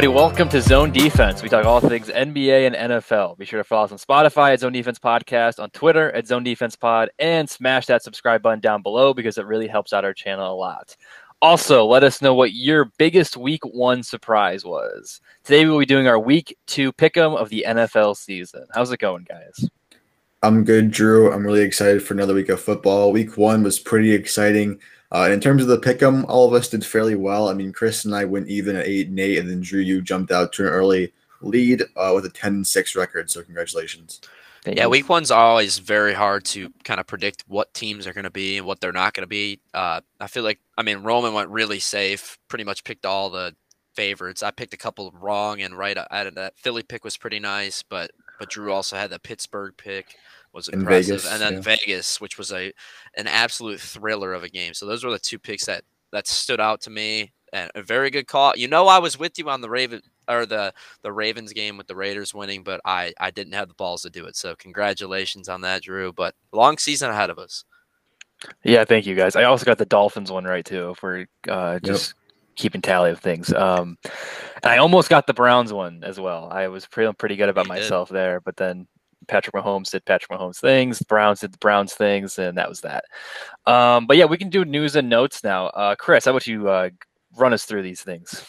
everybody. Welcome to Zone Defense. We talk all things NBA and NFL. Be sure to follow us on Spotify at Zone Defense Podcast, on Twitter at Zone Defense Pod, and smash that subscribe button down below because it really helps out our channel a lot. Also, let us know what your biggest week one surprise was. Today we'll be doing our week two pick'em of the NFL season. How's it going, guys? I'm good, Drew. I'm really excited for another week of football. Week one was pretty exciting. Uh, in terms of the pick'em, all of us did fairly well. I mean, Chris and I went even at eight and eight, and then Drew, you jumped out to an early lead uh, with a 10 and six record. So congratulations. Yeah, week one's always very hard to kind of predict what teams are going to be and what they're not going to be. Uh, I feel like, I mean, Roman went really safe, pretty much picked all the favorites. I picked a couple wrong and right of that. Philly pick was pretty nice, but but Drew also had the Pittsburgh pick was impressive, Vegas, and then yeah. Vegas, which was a an absolute thriller of a game. So those were the two picks that that stood out to me, and a very good call. You know, I was with you on the Raven or the the Ravens game with the Raiders winning, but I I didn't have the balls to do it. So congratulations on that, Drew. But long season ahead of us. Yeah, thank you guys. I also got the Dolphins one right too. If we're uh, just yep. keeping tally of things. Um, and I almost got the Browns one as well. I was pretty pretty good about you myself did. there, but then Patrick Mahomes did Patrick Mahomes things. The Browns did the Browns things, and that was that. Um, but yeah, we can do news and notes now. Uh, Chris, how about you uh, run us through these things?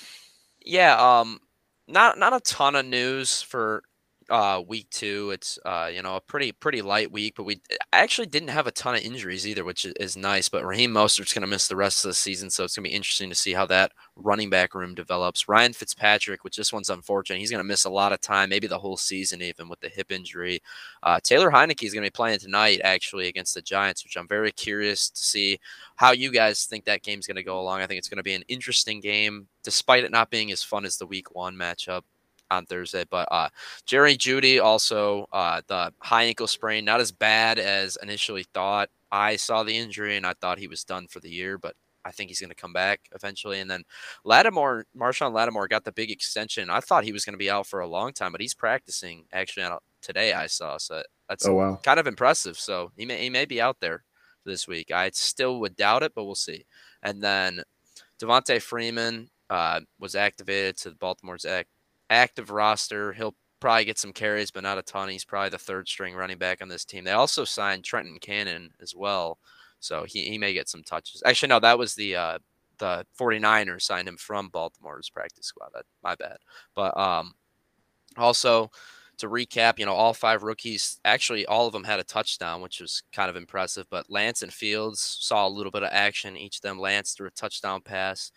Yeah, um, not not a ton of news for uh, week two. It's uh, you know a pretty pretty light week, but we actually didn't have a ton of injuries either, which is nice. But Raheem Mostert's going to miss the rest of the season, so it's going to be interesting to see how that running back room develops. Ryan Fitzpatrick, which this one's unfortunate, he's going to miss a lot of time, maybe the whole season even with the hip injury. Uh, Taylor Heinicke is going to be playing tonight actually against the Giants, which I'm very curious to see how you guys think that game's going to go along. I think it's going to be an interesting game, despite it not being as fun as the Week One matchup on Thursday. But uh, Jerry Jeudy also uh, the high ankle sprain, not as bad as initially thought. I saw the injury and I thought he was done for the year, but I think he's going to come back eventually. And then Lattimore, Marshon Lattimore got the big extension. I thought he was going to be out for a long time, but he's practicing actually today. I saw so that's oh, wow. kind of impressive. So he may he may be out there this week. I still would doubt it, but we'll see. And then Devonta Freeman uh, was activated to the Baltimore's act active roster. He'll probably get some carries, but not a ton. He's probably the third string running back on this team. They also signed Trenton Cannon as well. So he, he may get some touches. Actually, no, that was the uh, the 49ers signed him from Baltimore's practice squad. That, my bad. But um, also to recap, you know, all five rookies, actually all of them had a touchdown, which was kind of impressive. But Lance and Fields saw a little bit of action. Each of them, Lance threw a touchdown pass.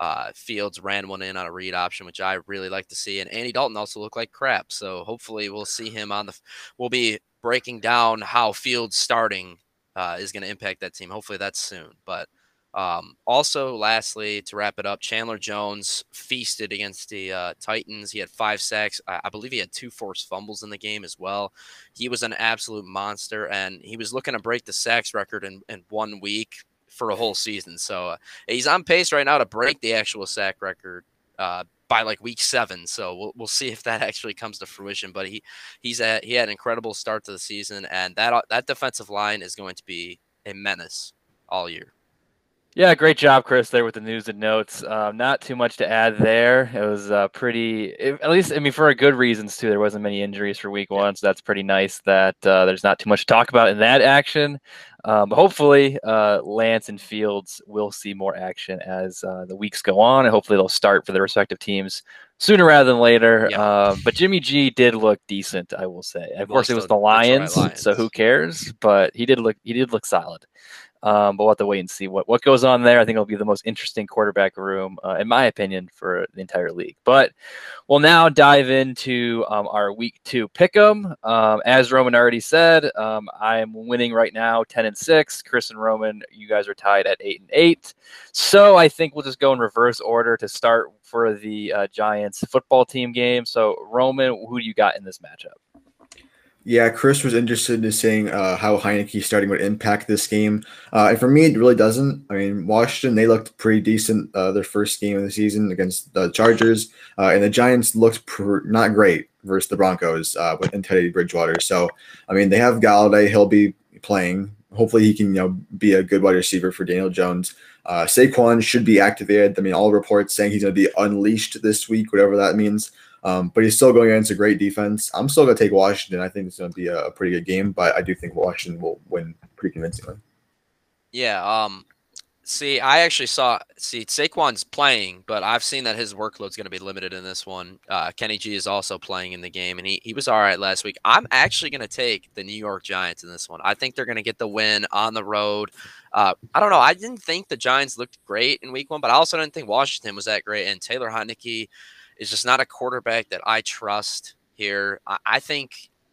Uh, Fields ran one in on a read option, which I really like to see. And Andy Dalton also looked like crap. So hopefully we'll see him on the. We'll be breaking down how Fields starting uh, is going to impact that team. Hopefully that's soon. But um, also, lastly, to wrap it up, Chandler Jones feasted against the uh, Titans. He had five sacks. I, I, believe he had two forced fumbles in the game as well. He was an absolute monster, and he was looking to break the sacks record in, in one week for a whole season. So uh, he's on pace right now to break the actual sack record uh, by like week seven. So we'll, we'll see if that actually comes to fruition. But he he's a, he had an incredible start to the season, and that that defensive line is going to be a menace all year. Yeah, great job, Chris, there with the news and notes. Um, not too much to add there. It was uh, pretty, at least, I mean, for good reasons, too. There wasn't many injuries for week one, so that's pretty nice that uh, there's not too much to talk about in that action. Um, but hopefully, uh, Lance and Fields will see more action as uh, the weeks go on, and hopefully they'll start for their respective teams sooner rather than later. Yeah. Um, but Jimmy G did look decent, I will say. Of course, it was the Lions, Lions, so who cares? But he did look he did look solid. Um, but we'll have to wait and see what, what goes on there. I think it'll be the most interesting quarterback room, uh, in my opinion, for the entire league. But we'll now dive into um, our week two pick 'em. Um, as Roman already said, um, I am winning right now, ten and six. Chris and Roman, you guys are tied at eight and eight. So I think we'll just go in reverse order to start for the uh, Giants football team game. So Roman, who do you got in this matchup? Yeah, Chris was interested in seeing uh, how Heinicke starting would impact this game. Uh, and for me, it really doesn't. I mean, Washington, they looked pretty decent uh, their first game of the season against the Chargers. Uh, and the Giants looked pr- not great versus the Broncos uh, with Teddy Bridgewater. So, I mean, they have Golladay. He'll be playing. Hopefully, he can you know be a good wide receiver for Daniel Jones. Uh, Saquon should be activated. I mean, all reports saying he's going to be unleashed this week, whatever that means. Um, but he's still going against a great defense. I'm still going to take Washington. I think it's going to be a, a, pretty good game, but I do think Washington will win pretty convincingly. Yeah. Um, See, I actually saw see Saquon's playing, but I've seen that his workload's going to be limited in this one. Uh, Kenny G is also playing in the game, and he, he was all right last week. I'm actually going to take the New York Giants in this one. I think they're going to get the win on the road. Uh, I don't know. I didn't think the Giants looked great in Week One, but I also didn't think Washington was that great. And Taylor Heinicke is just not a quarterback that I trust here. I, I think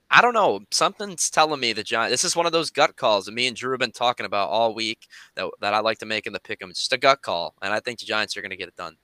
I don't know. Something's telling me the Giants. This is one of those gut calls that me and Drew have been talking about all week that, that I like to make in the pick 'em. It's just a gut call, and I think the Giants are going to get it done.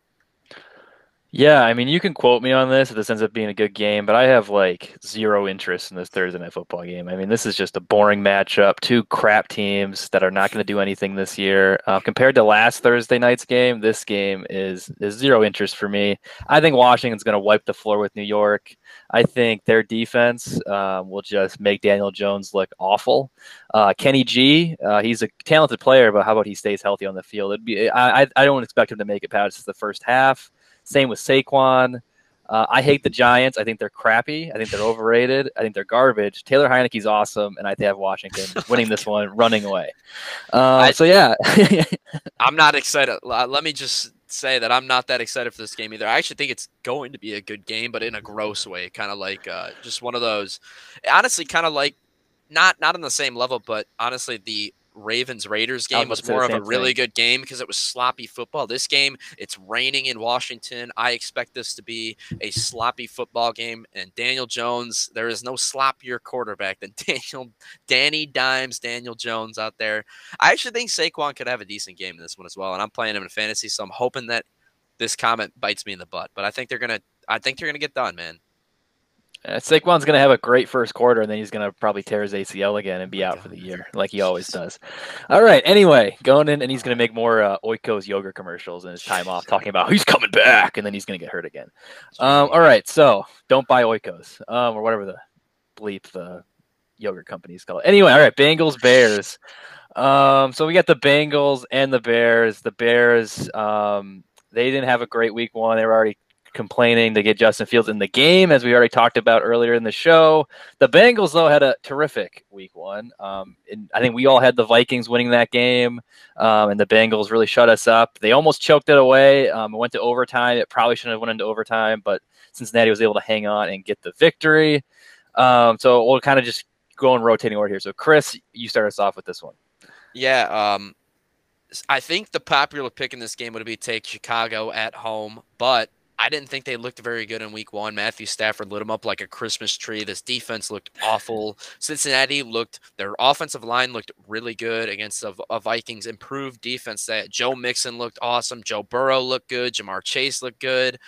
Yeah, I mean, you can quote me on this if this ends up being a good game, but I have like zero interest in this Thursday night football game. I mean, this is just a boring matchup. Two crap teams that are not going to do anything this year. Uh, compared to last Thursday night's game, this game is is zero interest for me. I think Washington's going to wipe the floor with New York. I think their defense um, will just make Daniel Jones look awful. Uh, Kenny G, uh, he's a talented player, but how about he stays healthy on the field? It'd be I I don't expect him to make it past the first half. Same with Saquon. Uh, I hate the Giants. I think they're crappy. I think they're overrated. I think they're garbage. Taylor Heinicke's awesome, and I have Washington winning this one, running away. Uh, I, so yeah, I'm not excited. Let me just say that I'm not that excited for this game either. I actually think it's going to be a good game, but in a gross way, kind of like uh, just one of those. Honestly, kind of like not not on the same level, but honestly, the Ravens Raiders game was more of a really thing. good game because it was sloppy football. This game, it's raining in Washington. I expect this to be a sloppy football game. And Daniel Jones, there is no sloppier quarterback than Daniel Danny Dimes, Daniel Jones out there. I actually think Saquon could have a decent game in this one as well. And I'm playing him in fantasy, so I'm hoping that this comment bites me in the butt. But I think they're gonna I think they're gonna get done, man. Uh, Saquon's going to have a great first quarter, and then he's going to probably tear his ACL again and be out for the year, like he always does. All right. Anyway, going in, and he's going to make more uh, Oikos yogurt commercials in his time off, talking about he's coming back, and then he's going to get hurt again. Um, all right. So don't buy Oikos um, or whatever the bleep the yogurt company is called. Anyway, all right. Bengals Bears. Um, so we got the Bengals and the Bears. The Bears. Um, they didn't have a great week one. They were already complaining to get Justin Fields in the game, as we already talked about earlier in the show. The Bengals, though, had a terrific week one. Um, and I think we all had the Vikings winning that game, um, and the Bengals really shut us up. They almost choked it away. Um, it went to overtime. It probably shouldn't have went into overtime, but Cincinnati was able to hang on and get the victory. Um, so we'll kind of just go in rotating order here. So, Chris, you start us off with this one. Yeah. Um, I think the popular pick in this game would be take Chicago at home, but I didn't think they looked very good in week one. Matthew Stafford lit them up like a Christmas tree. This defense looked awful. Cincinnati looked, their offensive line looked really good against a, a, Vikings improved defense. That Joe Mixon looked awesome. Joe Burrow looked good. Ja'Marr Chase looked good.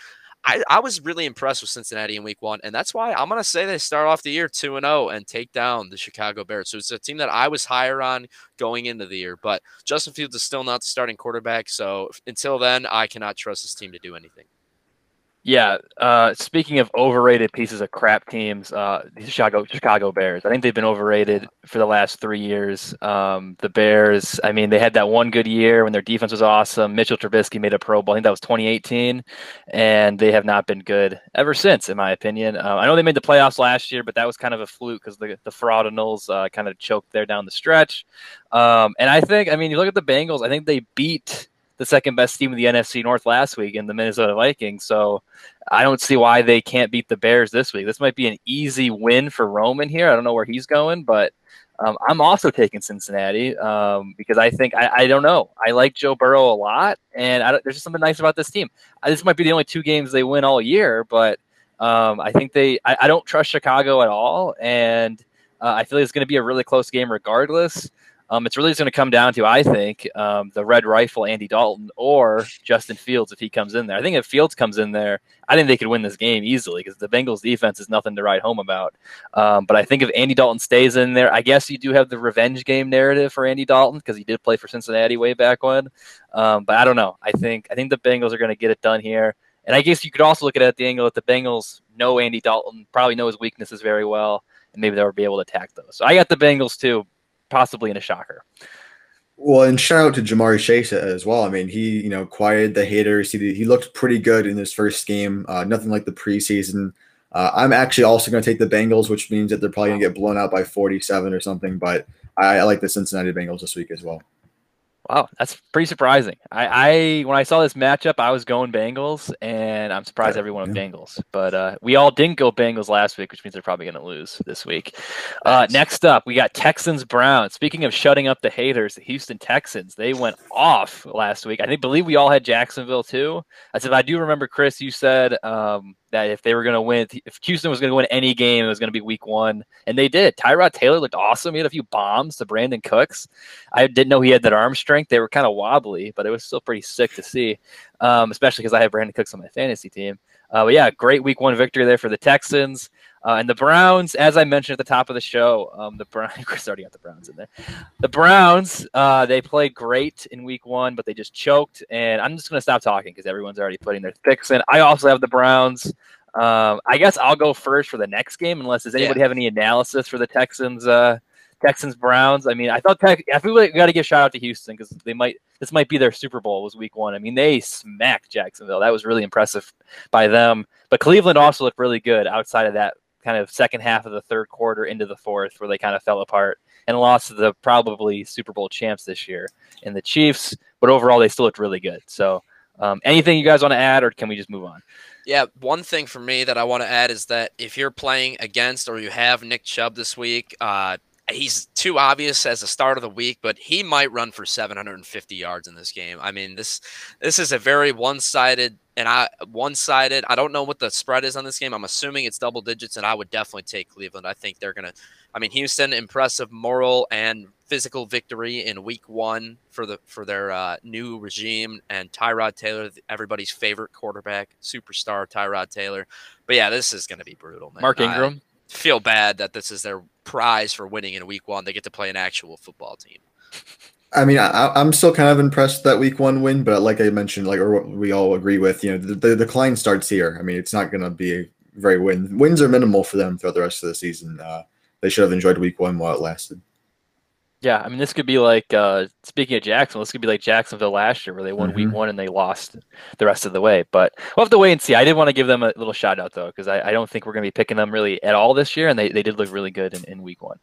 I, I was really impressed with Cincinnati in week one. And that's why I'm going to say they start off the year 2 and 0 and take down the Chicago Bears. So it's a team that I was higher on going into the year. But Justin Fields is still not the starting quarterback. So until then, I cannot trust this team to do anything. Yeah. Uh, speaking of overrated pieces of crap teams, uh, Chicago Chicago Bears. I think they've been overrated for the last three years. Um, the Bears. I mean, they had that one good year when their defense was awesome. Mitchell Trubisky made a Pro Bowl. I think that was 2018, and they have not been good ever since, in my opinion. Uh, I know they made the playoffs last year, but that was kind of a fluke because the the Fraudinals uh, kind of choked there down the stretch. Um, and I think, I mean, you look at the Bengals. I think they beat the second best team in the NFC North last week in the Minnesota Vikings. So I don't see why they can't beat the Bears this week. This might be an easy win for Roman here. I don't know where he's going, but um, I'm also taking Cincinnati um, because I think I, I, don't know. I like Joe Burrow a lot, and there's just something nice about this team. I, this might be the only two games they win all year, but um, I think they. I, I, don't trust Chicago at all, and uh, I feel like it's going to be a really close game regardless. Um, it's really just going to come down to, I think, um, the red rifle Andy Dalton or Justin Fields if he comes in there. I think if Fields comes in there, I think they could win this game easily because the Bengals defense is nothing to write home about. Um, but I think if Andy Dalton stays in there, I guess you do have the revenge game narrative for Andy Dalton because he did play for Cincinnati way back when. Um, but I don't know. I think I think the Bengals are going to get it done here. And I guess you could also look at it at the angle that the Bengals know Andy Dalton, probably know his weaknesses very well, and maybe they'll be able to attack those. So I got the Bengals too possibly in a shocker. Well, and shout out to Ja'Marr Chase as well. I mean, he you know quieted the haters. He he looked pretty good in his first game. Uh, nothing like the preseason. Uh, I'm actually also going to take the Bengals, which means that they're probably going to get blown out by 47 or something. But I, I like the Cincinnati Bengals this week as well. Wow, that's pretty surprising. I, I when I saw this matchup, I was going Bengals, and I'm surprised everyone went Bengals. But uh, we all didn't go Bengals last week, which means they're probably going to lose this week. Uh, next up, we got Texans Browns. Speaking of shutting up the haters, the Houston Texans they went off last week. I think believe we all had Jacksonville too. As if I do remember, Chris, you said um, that if they were going to win, if Houston was going to win any game, it was going to be week one. And they did. Tyrod Taylor looked awesome. He had a few bombs to Brandin Cooks. I didn't know he had that arm strength. They were kind of wobbly, but it was still pretty sick to see, um, especially because I have Brandin Cooks on my fantasy team. Uh, but yeah, great week one victory there for the Texans. Uh, and the Browns, as I mentioned at the top of the show, um, the Browns, Chris already got the Browns in there. The Browns, uh, they played great in week one, but they just choked. And I'm just going to stop talking because everyone's already putting their picks in. I also have the Browns. Um, I guess I'll go first for the next game, unless does anybody yeah. have any analysis for the Texans, uh, Texans Browns. I mean, I thought Tex- I feel like we got to give shout out to Houston because they might this might be their Super Bowl was Week One. I mean, they smacked Jacksonville. That was really impressive by them. But Cleveland also looked really good outside of that kind of second half of the third quarter into the fourth, where they kind of fell apart and lost to the probably Super Bowl champs this year in the Chiefs. But overall, they still looked really good. So, um, anything you guys want to add, or can we just move on? Yeah, one thing for me that I want to add is that if you're playing against or you have Nick Chubb this week, uh, he's too obvious as the start of the week, but he might run for 750 yards in this game. I mean, this this is a very one-sided and I one-sided. I don't know what the spread is on this game. I'm assuming it's double digits, and I would definitely take Cleveland. I think they're gonna. I mean, Houston, impressive moral and physical victory in Week One for the for their uh, new regime, and Tyrod Taylor, everybody's favorite quarterback, superstar Tyrod Taylor. But yeah, this is going to be brutal, man. Mark Ingram. I feel bad that this is their prize for winning in Week One. They get to play an actual football team. I mean, I, am still kind of impressed that Week One win, but like I mentioned, like or we all agree with, you know, the, the decline starts here. I mean, it's not going to be very win. Wins are minimal for them throughout the rest of the season. Uh, they should have enjoyed Week One while it lasted. Yeah, I mean, this could be like uh, speaking of Jacksonville, this could be like Jacksonville last year, where they won mm-hmm. Week One and they lost the rest of the way. But we'll have to wait and see. I did want to give them a little shout out though, because I, I, don't think we're going to be picking them really at all this year, and they, they did look really good in, in Week One.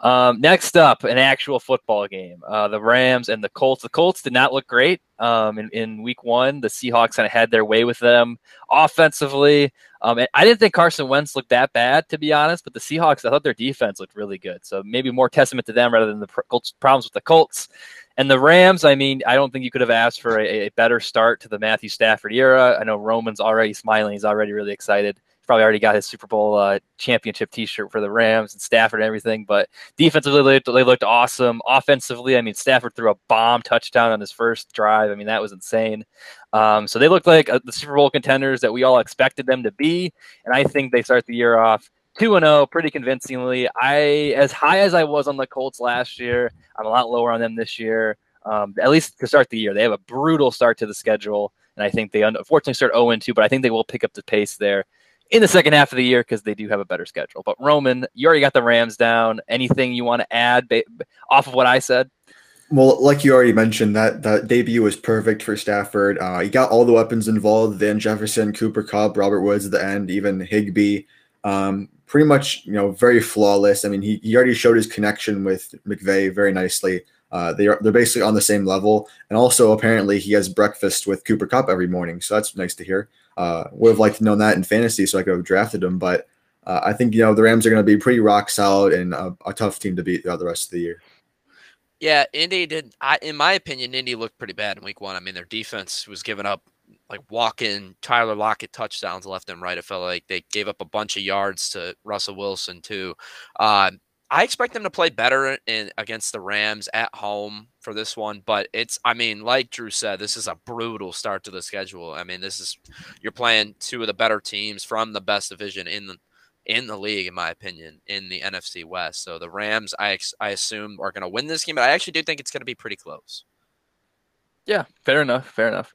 Um, next up, an actual football game: uh, the Rams and the Colts. The Colts did not look great um, in, in Week One. The Seahawks kind of had their way with them offensively. Um, I didn't think Carson Wentz looked that bad, to be honest, but the Seahawks, I thought their defense looked really good. So maybe more testament to them rather than the problems with the Colts. And the Rams, I mean, I don't think you could have asked for a, a better start to the Matthew Stafford era. I know Roman's already smiling. He's already really excited probably already got his Super Bowl uh, championship T-shirt for the Rams and Stafford and everything. But defensively, they looked, they looked awesome. Offensively, I mean, Stafford threw a bomb touchdown on his first drive. I mean, that was insane. Um, so they looked like uh, the Super Bowl contenders that we all expected them to be, and I think they start the year off. 2 and 0 pretty convincingly. I as high as I was on the Colts last year, I'm a lot lower on them this year. Um, at least to start the year. They have a brutal start to the schedule, and I think they unfortunately start 0 2, but I think they will pick up the pace there in the second half of the year because they do have a better schedule. But Roman, you already got the Rams down. Anything you want to add ba- off of what I said? Well, like you already mentioned, that that debut was perfect for Stafford. Uh, he got all the weapons involved: Van Jefferson, Cooper Kupp, Robert Woods at the end, even Higbee. Um, pretty much, you know, very flawless. I mean, he, he already showed his connection with McVay very nicely. Uh, they are they're basically on the same level, and also apparently he has breakfast with Cooper Kupp every morning, so that's nice to hear. Uh, would have liked to know that in fantasy, so I could have drafted him. But uh, I think you know the Rams are going to be pretty rock solid and a, a, tough team to beat throughout the rest of the year. Yeah, Indy did. I, in my opinion, Indy looked pretty bad in Week One. I mean, their defense was giving up like walk-in Tyler Lockett touchdowns left and right. It felt like they gave up a bunch of yards to Russell Wilson too. Uh, I expect them to play better in against the Rams at home for this one, but it's I mean, like Drew said, this is a brutal start to the schedule. I mean, this is you're playing two of the better teams from the best division in the in the league, in my opinion, in the NFC West. So the Rams, I I assume, are going to win this game, but I actually do think it's going to be pretty close. Yeah, fair enough. Fair enough.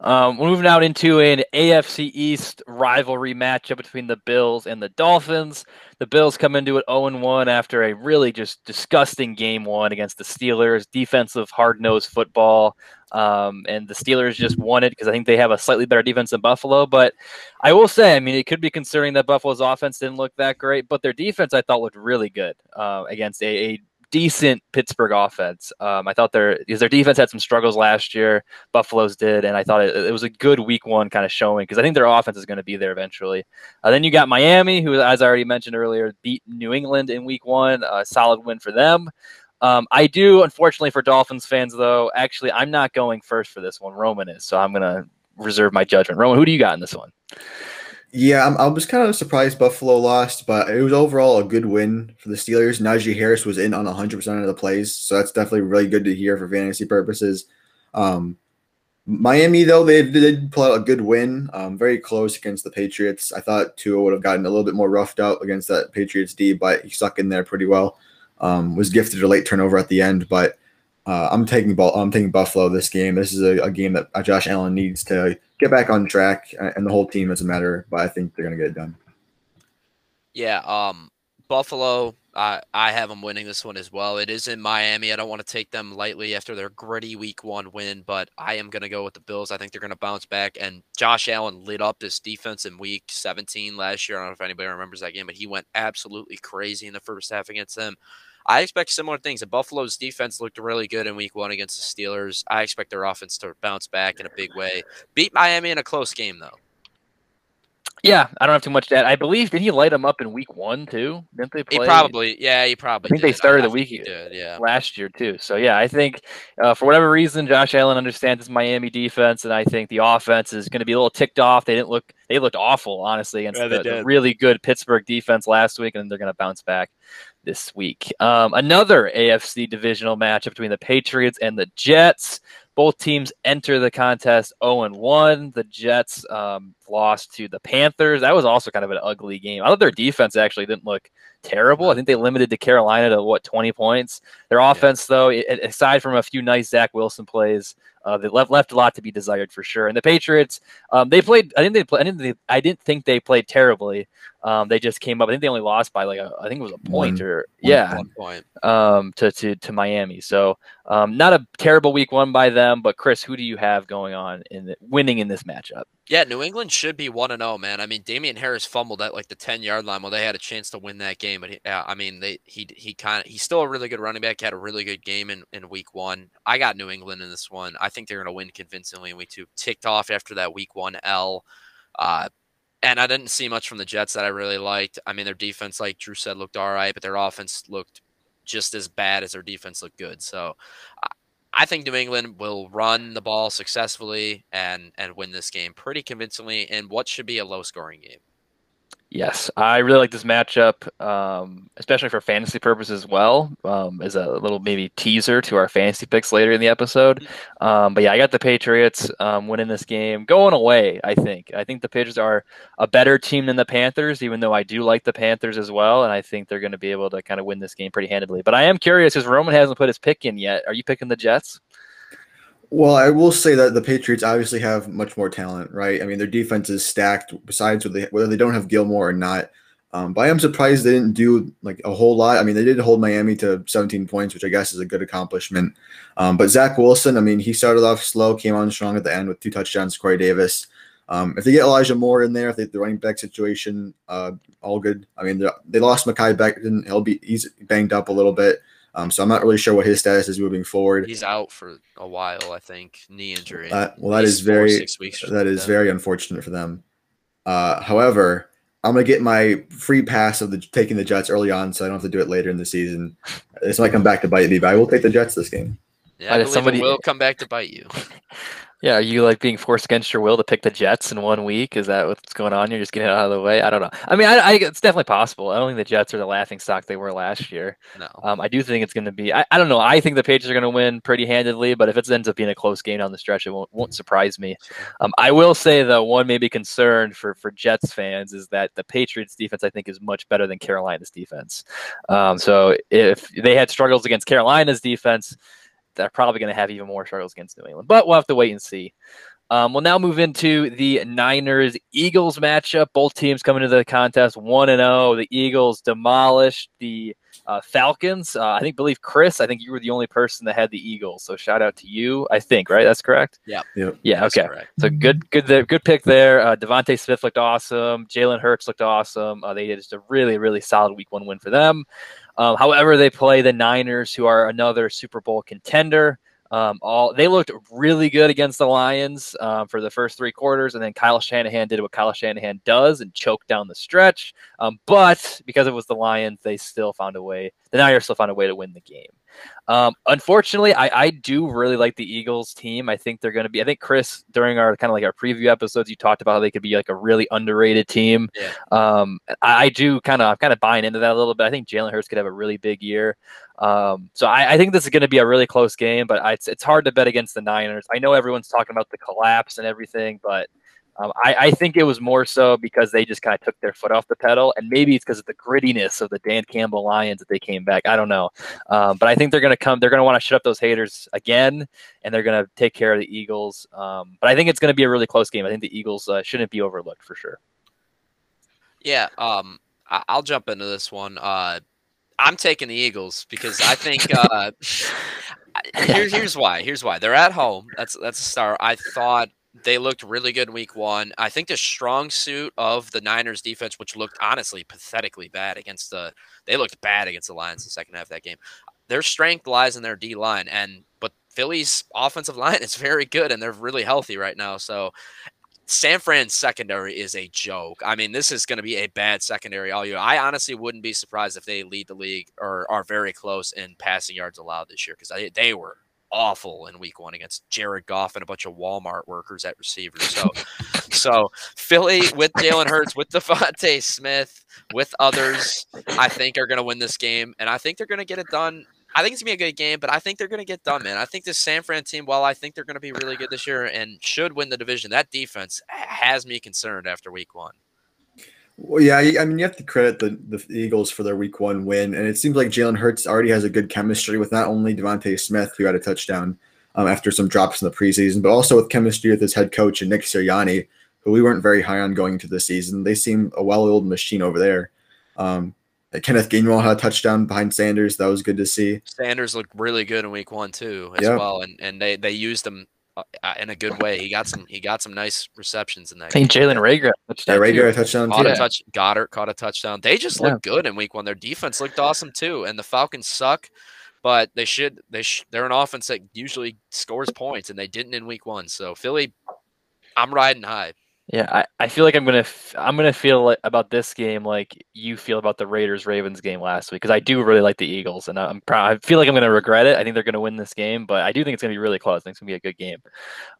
Um, we're moving out into an AFC East rivalry matchup between the Bills and the Dolphins. The Bills come into it 0 1 after a really just disgusting game one against the Steelers. Defensive, hard nosed football. Um, and the Steelers just won it because I think they have a slightly better defense than Buffalo. But I will say, I mean, it could be concerning that Buffalo's offense didn't look that great, but their defense I thought looked really good uh, against a, a decent Pittsburgh offense. Um, I thought their because their defense had some struggles last year. Buffalo's did, and I thought it, it was a good Week One kind of showing because I think their offense is going to be there eventually. Uh, then you got Miami, who, as I already mentioned earlier, beat New England in Week One. A solid win for them. Um, I do, unfortunately, for Dolphins fans, though. Actually, I'm not going first for this one. Roman is, so I'm going to reserve my judgment. Roman, who do you got in this one? Yeah, I'm, i was kind of surprised Buffalo lost, but it was overall a good win for the Steelers. Najee Harris was in on 100% of the plays, so that's definitely really good to hear for fantasy purposes. Um, Miami, though, they did pull out a good win, um, very close against the Patriots. I thought Tua would have gotten a little bit more roughed out against that Patriots D, but he stuck in there pretty well. Um, was gifted a late turnover at the end, but uh, I'm taking. I'm taking Buffalo this game. This is a, a game that uh, Josh Allen needs to get back on track, uh, and the whole team doesn't matter. But I think they're gonna get it done. Yeah, um, Buffalo. I I have them winning this one as well. It is in Miami. I don't want to take them lightly after their gritty Week One win, but I am gonna go with the Bills. I think they're gonna bounce back. And Josh Allen lit up this defense in Week 17 last year. I don't know if anybody remembers that game, but he went absolutely crazy in the first half against them. I expect similar things. And Buffalo's defense looked really good in week one against the Steelers. I expect their offense to bounce back in a big way. Beat Miami in a close game, though. Yeah, I don't have too much to add. I believe did he light them up in week one too? Didn't they play? He probably, yeah, he probably. I think did. they started the week did, yeah. last year too. So yeah, I think uh, for whatever reason, Josh Allen understands his Miami defense, and I think the offense is going to be a little ticked off. They didn't look, they looked awful honestly against Yeah, the, the really good Pittsburgh defense last week, and they're going to bounce back this week. Um, another AFC divisional matchup between the Patriots and the Jets. Both teams enter the contest 0 and 1. The Jets um, lost to the Panthers. That was also kind of an ugly game. I thought their defense actually didn't look terrible. I think they limited to Carolina to what 20 points. Their offense, though, i- aside from a few nice Zach Wilson plays, uh, they left left a lot to be desired for sure. And the Patriots, um, they played. I think they. Play, I didn't. They, I didn't think they played terribly. Um, they just came up. I think they only lost by like a, I think it was a point One- or one yeah One point. um, to, to to Miami. So um, not a terrible week one by them. But Chris, who do you have going on in the, winning in this matchup? Yeah, New England should be one and zero, man. I mean, Damien Harris fumbled at like the ten yard line while they had a chance to win that game, but he, uh, I mean, they he he kind of he's still a really good running back. Had a really good game in in week one. I got New England in this one. I think they're going to win convincingly in week two. Ticked off after that week one L. Uh, and I didn't see much from the Jets that I really liked. I mean, their defense, like Drew said, looked all right, but their offense looked just as bad as their defense looked good. So I- think New England will run the ball successfully and and win this game pretty convincingly in what should be a low scoring game. Yes, I really like this matchup, um, especially for fantasy purposes as well. Um, as a little maybe teaser to our fantasy picks later in the episode. Um, but yeah, I got the Patriots um, winning this game, going away. I think. I think the Patriots are a better team than the Panthers, even though I do like the Panthers as well, and I think they're going to be able to kind of win this game pretty handedly. But I am curious because Roman hasn't put his pick in yet. Are you picking the Jets? Well, I will say that the Patriots obviously have much more talent, right? I mean, their defense is stacked. Besides whether they, whether they don't have Gilmore or not, um, but I am surprised they didn't do like a whole lot. I mean, they did hold Miami to 17 points, which I guess is a good accomplishment. Um, but Zach Wilson, I mean, he started off slow, came on strong at the end with two touchdowns. Corey Davis. Um, if they get Elijah Moore in there, if they, the running back situation, uh, all good. I mean, they- lost Mekhi Becton. He'll be he's banged up a little bit. Um, so I'm not really sure what his status is moving forward. He's out for a while, I think, knee injury. Uh, well, that is He's four, very six weeks. that is something. very unfortunate for them. Uh, however, I'm gonna get my free pass of the taking the Jets early on, so I don't have to do it later in the season. This might come back to bite me, but I will take the Jets this game. Yeah, I did somebody- it will come back to bite you. Yeah, are you like being forced against your will to pick the Jets in one week? Is that what's going on? You're just getting it out of the way. I don't know. I mean, I, I it's definitely possible. I don't think the Jets are the laughing stock they were last year. No. Um, I do think it's going to be. I, I don't know. I think the Patriots are going to win pretty handedly, but if it ends up being a close game down the stretch, it won't, won't surprise me. Um, I will say though, one maybe concern for for Jets fans is that the Patriots defense I think is much better than Carolina's defense. Um, so if they had struggles against Carolina's defense. They're probably going to have even more struggles against New England. But we'll have to wait and see. Um, we'll now move into the Niners Eagles matchup. Both teams coming to the contest one and zero. Oh. The Eagles demolished the uh, Falcons. Uh, I think, believe Chris. I think you were the only person that had the Eagles. So shout out to you. I think right. That's correct. Yeah. Yep. Yeah. Okay. correct. So good, good, there, good pick there. Uh, DeVonta Smith looked awesome. Jalen Hurts looked awesome. Uh, they did just a really, really solid Week One win for them. Um, however, they play the Niners, who are another Super Bowl contender. Um, all they looked really good against the Lions um, for the first three quarters, and then Kyle Shanahan did what Kyle Shanahan does and choked down the stretch. Um, but because it was the Lions, they still found a way. The Niners still found a way to win the game. Um, unfortunately, I, I do really like the Eagles team. I think they're going to be. I think Chris, during our kind of like our preview episodes, you talked about how they could be like a really underrated team. Yeah. Um, I, I do kind of, I'm kind of buying into that a little bit. I think Jalen Hurts could have a really big year. Um, so I, I think this is going to be a really close game, but I, it's it's hard to bet against the Niners. I know everyone's talking about the collapse and everything, but um, I, I think it was more so because they just kind of took their foot off the pedal, and maybe it's because of the grittiness of the Dan Campbell Lions that they came back. I don't know, um, but I think they're going to come. They're going to want to shut up those haters again, and they're going to take care of the Eagles. Um, but I think it's going to be a really close game. I think the Eagles uh, shouldn't be overlooked for sure. Yeah, um, I- I'll jump into this one. Uh, I'm taking the Eagles because I think uh, here's here's why. Here's why they're at home. That's that's a star. I thought they looked really good in Week One. I think the strong suit of the Niners defense, which looked honestly pathetically bad against the, they looked bad against the Lions the second half of that game. Their strength lies in their D line, and but Philly's offensive line is very good, and they're really healthy right now. So San Fran's secondary is a joke. I mean, this is going to be a bad secondary all year. I honestly wouldn't be surprised if they lead the league or are very close in passing yards allowed this year because they were awful in week one against Jared Goff and a bunch of Walmart workers at receivers. So, so Philly with Jalen Hurts, with DeVonta Smith, with others, I think are going to win this game, and I think they're going to get it done. I think it's gonna be a good game, but I think they're gonna get done, man. I think this San Fran team, while I think they're gonna be really good this year and should win the division, that defense has me concerned after week one. Well, yeah, I mean, you have to credit the, the Eagles for their Week One win, and it seems like Jalen Hurts already has a good chemistry with not only DeVonta Smith, who had a touchdown um, after some drops in the preseason, but also with chemistry with his head coach and Nick Sirianni, who we weren't very high on going into the season. They seem a well-oiled machine over there. Um, Kenneth Gainwell had a touchdown behind Sanders. That was good to see. Sanders looked really good in week one too, as Yep. well, and and they they used him Uh, uh, in a good way. He got some he got some nice receptions in that. I think game. Jalen Reagor Yeah. Reagor too. touchdown Caught too. a touch. Goedert caught a touchdown. They just looked good in week one. Their defense looked awesome too, and the Falcons suck, but they should. They sh- they're an offense that usually scores points, and they didn't in week one. So Philly, I'm riding high. Yeah, I, I feel like I'm gonna f- I'm gonna feel like about this game like you feel about the Raiders Ravens game last week because I do really like the Eagles and I'm proud. I feel like I'm gonna regret it. I think they're gonna win this game, but I do think it's gonna be really close. I think it's gonna be a good game.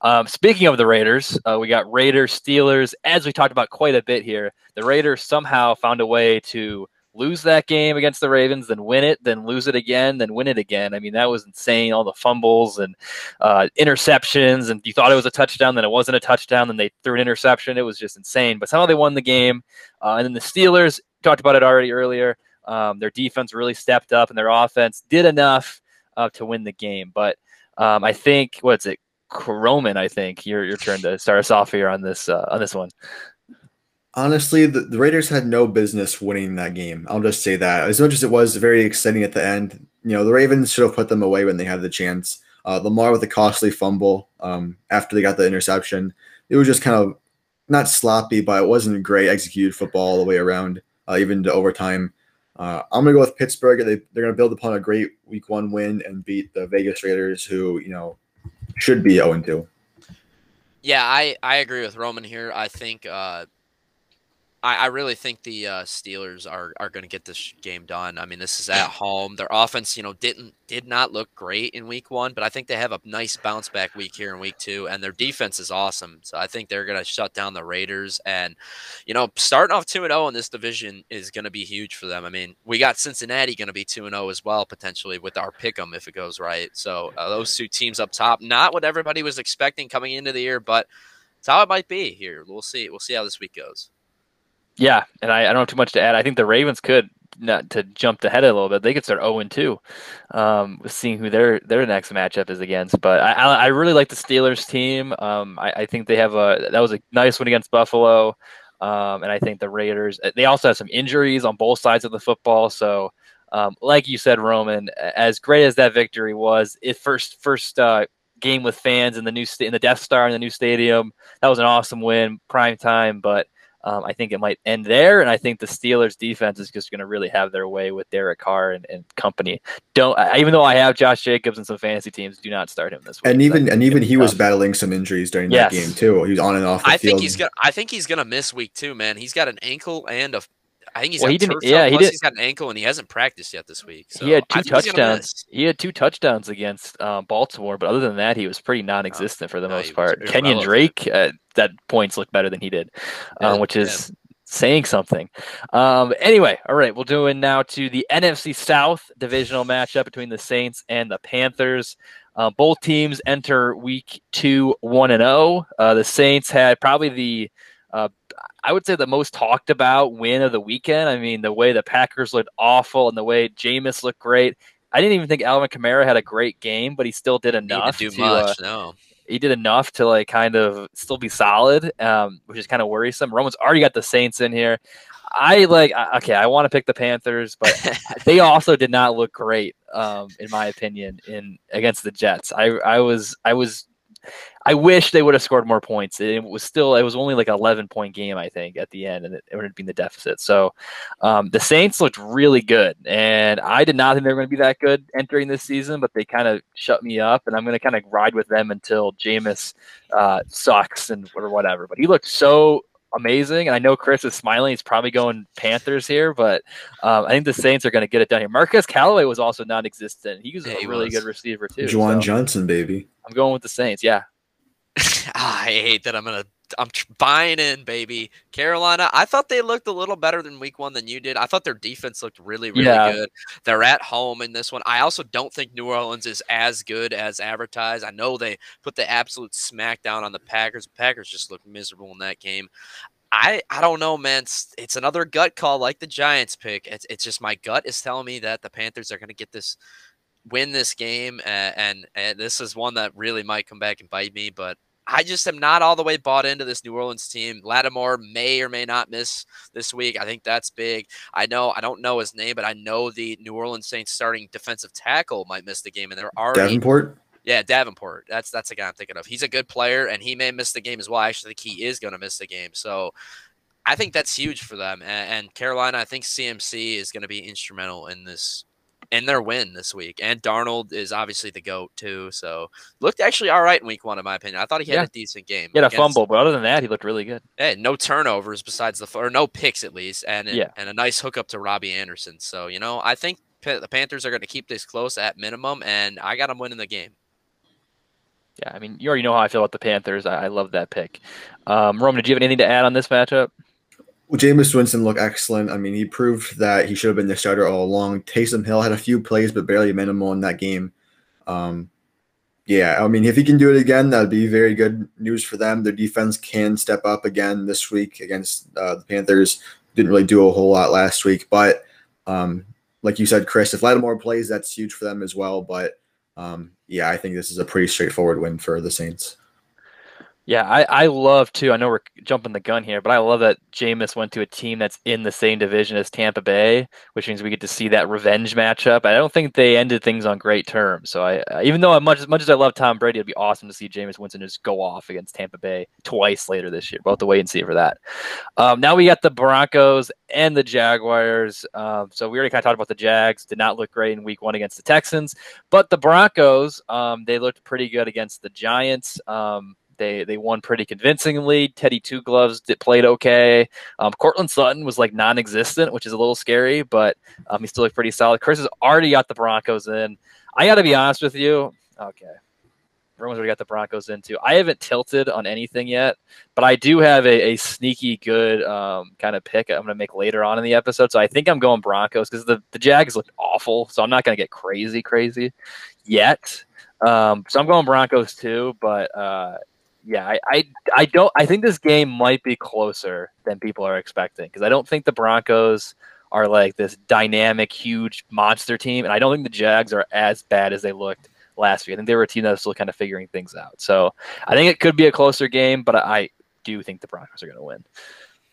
Um, speaking of the Raiders, uh, we got Raiders Steelers. As we talked about quite a bit here, the Raiders somehow found a way to lose that game against the Ravens, then win it, then lose it again, then win it again. I mean, that was insane. All the fumbles and uh, interceptions, and you thought it was a touchdown, then it wasn't a touchdown, then they threw an interception. It was just insane. But somehow they won the game. Uh, and then the Steelers talked about it already earlier. Um, their defense really stepped up, and their offense did enough uh, to win the game. But um, I think what's it, Roman? I think your your turn to start us off here on this uh, on this one. Honestly, the, the Raiders had no business winning that game. I'll just say that. As much as it was very exciting at the end, you know, the Ravens should have put them away when they had the chance. Uh, Lamar with a costly fumble um, after they got the interception. It was just kind of not sloppy, but it wasn't great executed football all the way around, uh, even to overtime. Uh, I'm gonna go with Pittsburgh. They, they're gonna build upon a great Week One win and beat the Vegas Raiders, who you know should be 0 2. Yeah, I, I agree with Roman here. I think uh, I, I really think the uh, Steelers are, are going to get this game done. I mean, this is at home. Their offense, you know, didn't did not look great in week one, but I think they have a nice bounce back week here in week two, and their defense is awesome. So I think they're going to shut down the Raiders. And you know, starting off two and zero in this division is going to be huge for them. I mean, we got Cincinnati going to be two and zero as well potentially with our pick 'em if it goes right. So uh, those two teams up top, not what everybody was expecting coming into the year, but it's how it might be here. We'll see. We'll see how this week goes. Yeah, and I, I don't have too much to add. I think the Ravens could not to jump ahead a little bit, they could start 0 and 2, um, seeing who their their next matchup is against. But I, I really like the Steelers team. Um, I, I think they have a that was a nice one against Buffalo. Um, and I think the Raiders, they also have some injuries on both sides of the football. So, um, like you said, Roman, as great as that victory was, it first first uh, game with fans in the new sta- in the Death Star in the new stadium, that was an awesome win, prime time. But um, I think it might end there, and I think the Steelers' defense is just going to really have their way with Derek Carr and, and company. Don't even though I have Josh Jacobs and some fantasy teams, do not start him this week. And even and even he tough. was battling some injuries during yes. that game too. He was on and off. I field. think he's gonna. I think he's gonna miss week two, man. He's got an ankle and a I think he's well, he didn't. Yeah, he did. He's got an ankle and he hasn't practiced yet this week. So he had two touchdowns. He had two touchdowns against uh, Baltimore, but other than that, he was pretty non-existent for the no, most part. Kenyan Drake at that points looked better than he did, uh, which is saying something. Um, anyway, all right, we'll do it now to the NFC South divisional matchup between the Saints and the Panthers. Uh, both teams enter week two, one and zero. Oh. Uh, the Saints had probably the uh, I would say the most talked about win of the weekend. I mean, the way the Packers looked awful and the way Jameis looked great. I didn't even think Alvin Kamara had a great game, but he still did enough. to do to, much, uh, no he did enough to like kind of still be solid, um, which is kind of worrisome. Roman's already got the Saints in here. I like okay, I want to pick the Panthers, but they also did not look great, um, in my opinion, in against the Jets. I I was I was I wish they would have scored more points. It was still it was only like an 11 point game I think at the end, and it, would have been the deficit. So um, the Saints looked really good, and I did not think they were going to be that good entering this season, but they kind of shut me up, and I'm going to kind of ride with them until Jameis uh, sucks and or whatever. But he looked so amazing. And I know Chris is smiling. He's probably going Panthers here, but um, I think the Saints are going to get it done here. Marquez Callaway was also non-existent. He was yeah, a really was. good receiver too. Juwan so Johnson, baby. I'm going with the Saints. Yeah. I hate that I'm gonna I'm buying in, baby. Carolina, I thought they looked a little better than week one than you did. I thought their defense looked really, really yeah. good. They're at home in this one. I also don't think New Orleans is as good as advertised. I know they put the absolute smackdown on the Packers. The Packers just looked miserable in that game. I I don't know, man. It's, it's another gut call like the Giants pick. It's, it's just my gut is telling me that the Panthers are going to get this win this game and, and and this is one that really might come back and bite me but I just am not all the way bought into this New Orleans team. Lattimore may or may not miss this week. I think that's big. I know I don't know his name, but I know the New Orleans Saints starting defensive tackle might miss the game, and they're already Davenport. Yeah, Davenport. That's that's the guy I'm thinking of. He's a good player, and he may miss the game as well. I actually think he is going to miss the game. So I think that's huge for them. And, and Carolina, I think CMC is going to be instrumental in this and their win this week. And Darnold is obviously the goat too. So looked actually all right in week one, in my opinion. I thought he had yeah. a decent game. He had a fumble, but other than that, he looked really good. Hey, no turnovers besides the or no picks at least, and yeah. and a nice hookup to Robbie Anderson. So you know, I think the Panthers are going to keep this close at minimum, and I got them winning the game. Yeah, I mean, you already know how I feel about the Panthers. I, I love that pick. Um, Roman, did you have anything to add on this matchup? Well, Jameis Winston looked excellent. I mean, he proved that he should have been the starter all along. Taysom Hill had a few plays, but barely minimal in that game. Um, yeah, I mean, if he can do it again, that'd be very good news for them. Their defense can step up again this week against uh, the Panthers. Didn't really do a whole lot last week, but um, like you said, Chris, if Lattimore plays, that's huge for them as well. But um, yeah, I think this is a pretty straightforward win for the Saints. Yeah, I, I love too. I know we're jumping the gun here, but I love that Jameis went to a team that's in the same division as Tampa Bay, which means we get to see that revenge matchup. I don't think they ended things on great terms. So I, even though I much as much as I love Tom Brady, it'd be awesome to see Jameis Winston just go off against Tampa Bay twice later this year. Both the wait and see for that. Um, now we got the Broncos and the Jaguars. Um, so we already kind of talked about the Jags. Did not look great in Week One against the Texans, but the Broncos, um, they looked pretty good against the Giants. Um, they they won pretty convincingly. Teddy Two Gloves did, played okay. Um, Courtland Sutton was like non-existent, which is a little scary, but um, he still looked pretty solid. Chris has already got the Broncos in. I got to be honest with you. Okay. Everyone's already got the Broncos into. I haven't tilted on anything yet, but I do have a, a sneaky good um, kind of pick I'm going to make later on in the episode. So I think I'm going Broncos because the, the Jags looked awful. So I'm not going to get crazy, crazy yet. Um, so I'm going Broncos too, but uh, yeah, I, I, I don't. I think this game might be closer than people are expecting because I don't think the Broncos are like this dynamic, huge monster team, and I don't think the Jags are as bad as they looked last week. I think they were a team that was still kind of figuring things out. So I think it could be a closer game, but I do think the Broncos are going to win.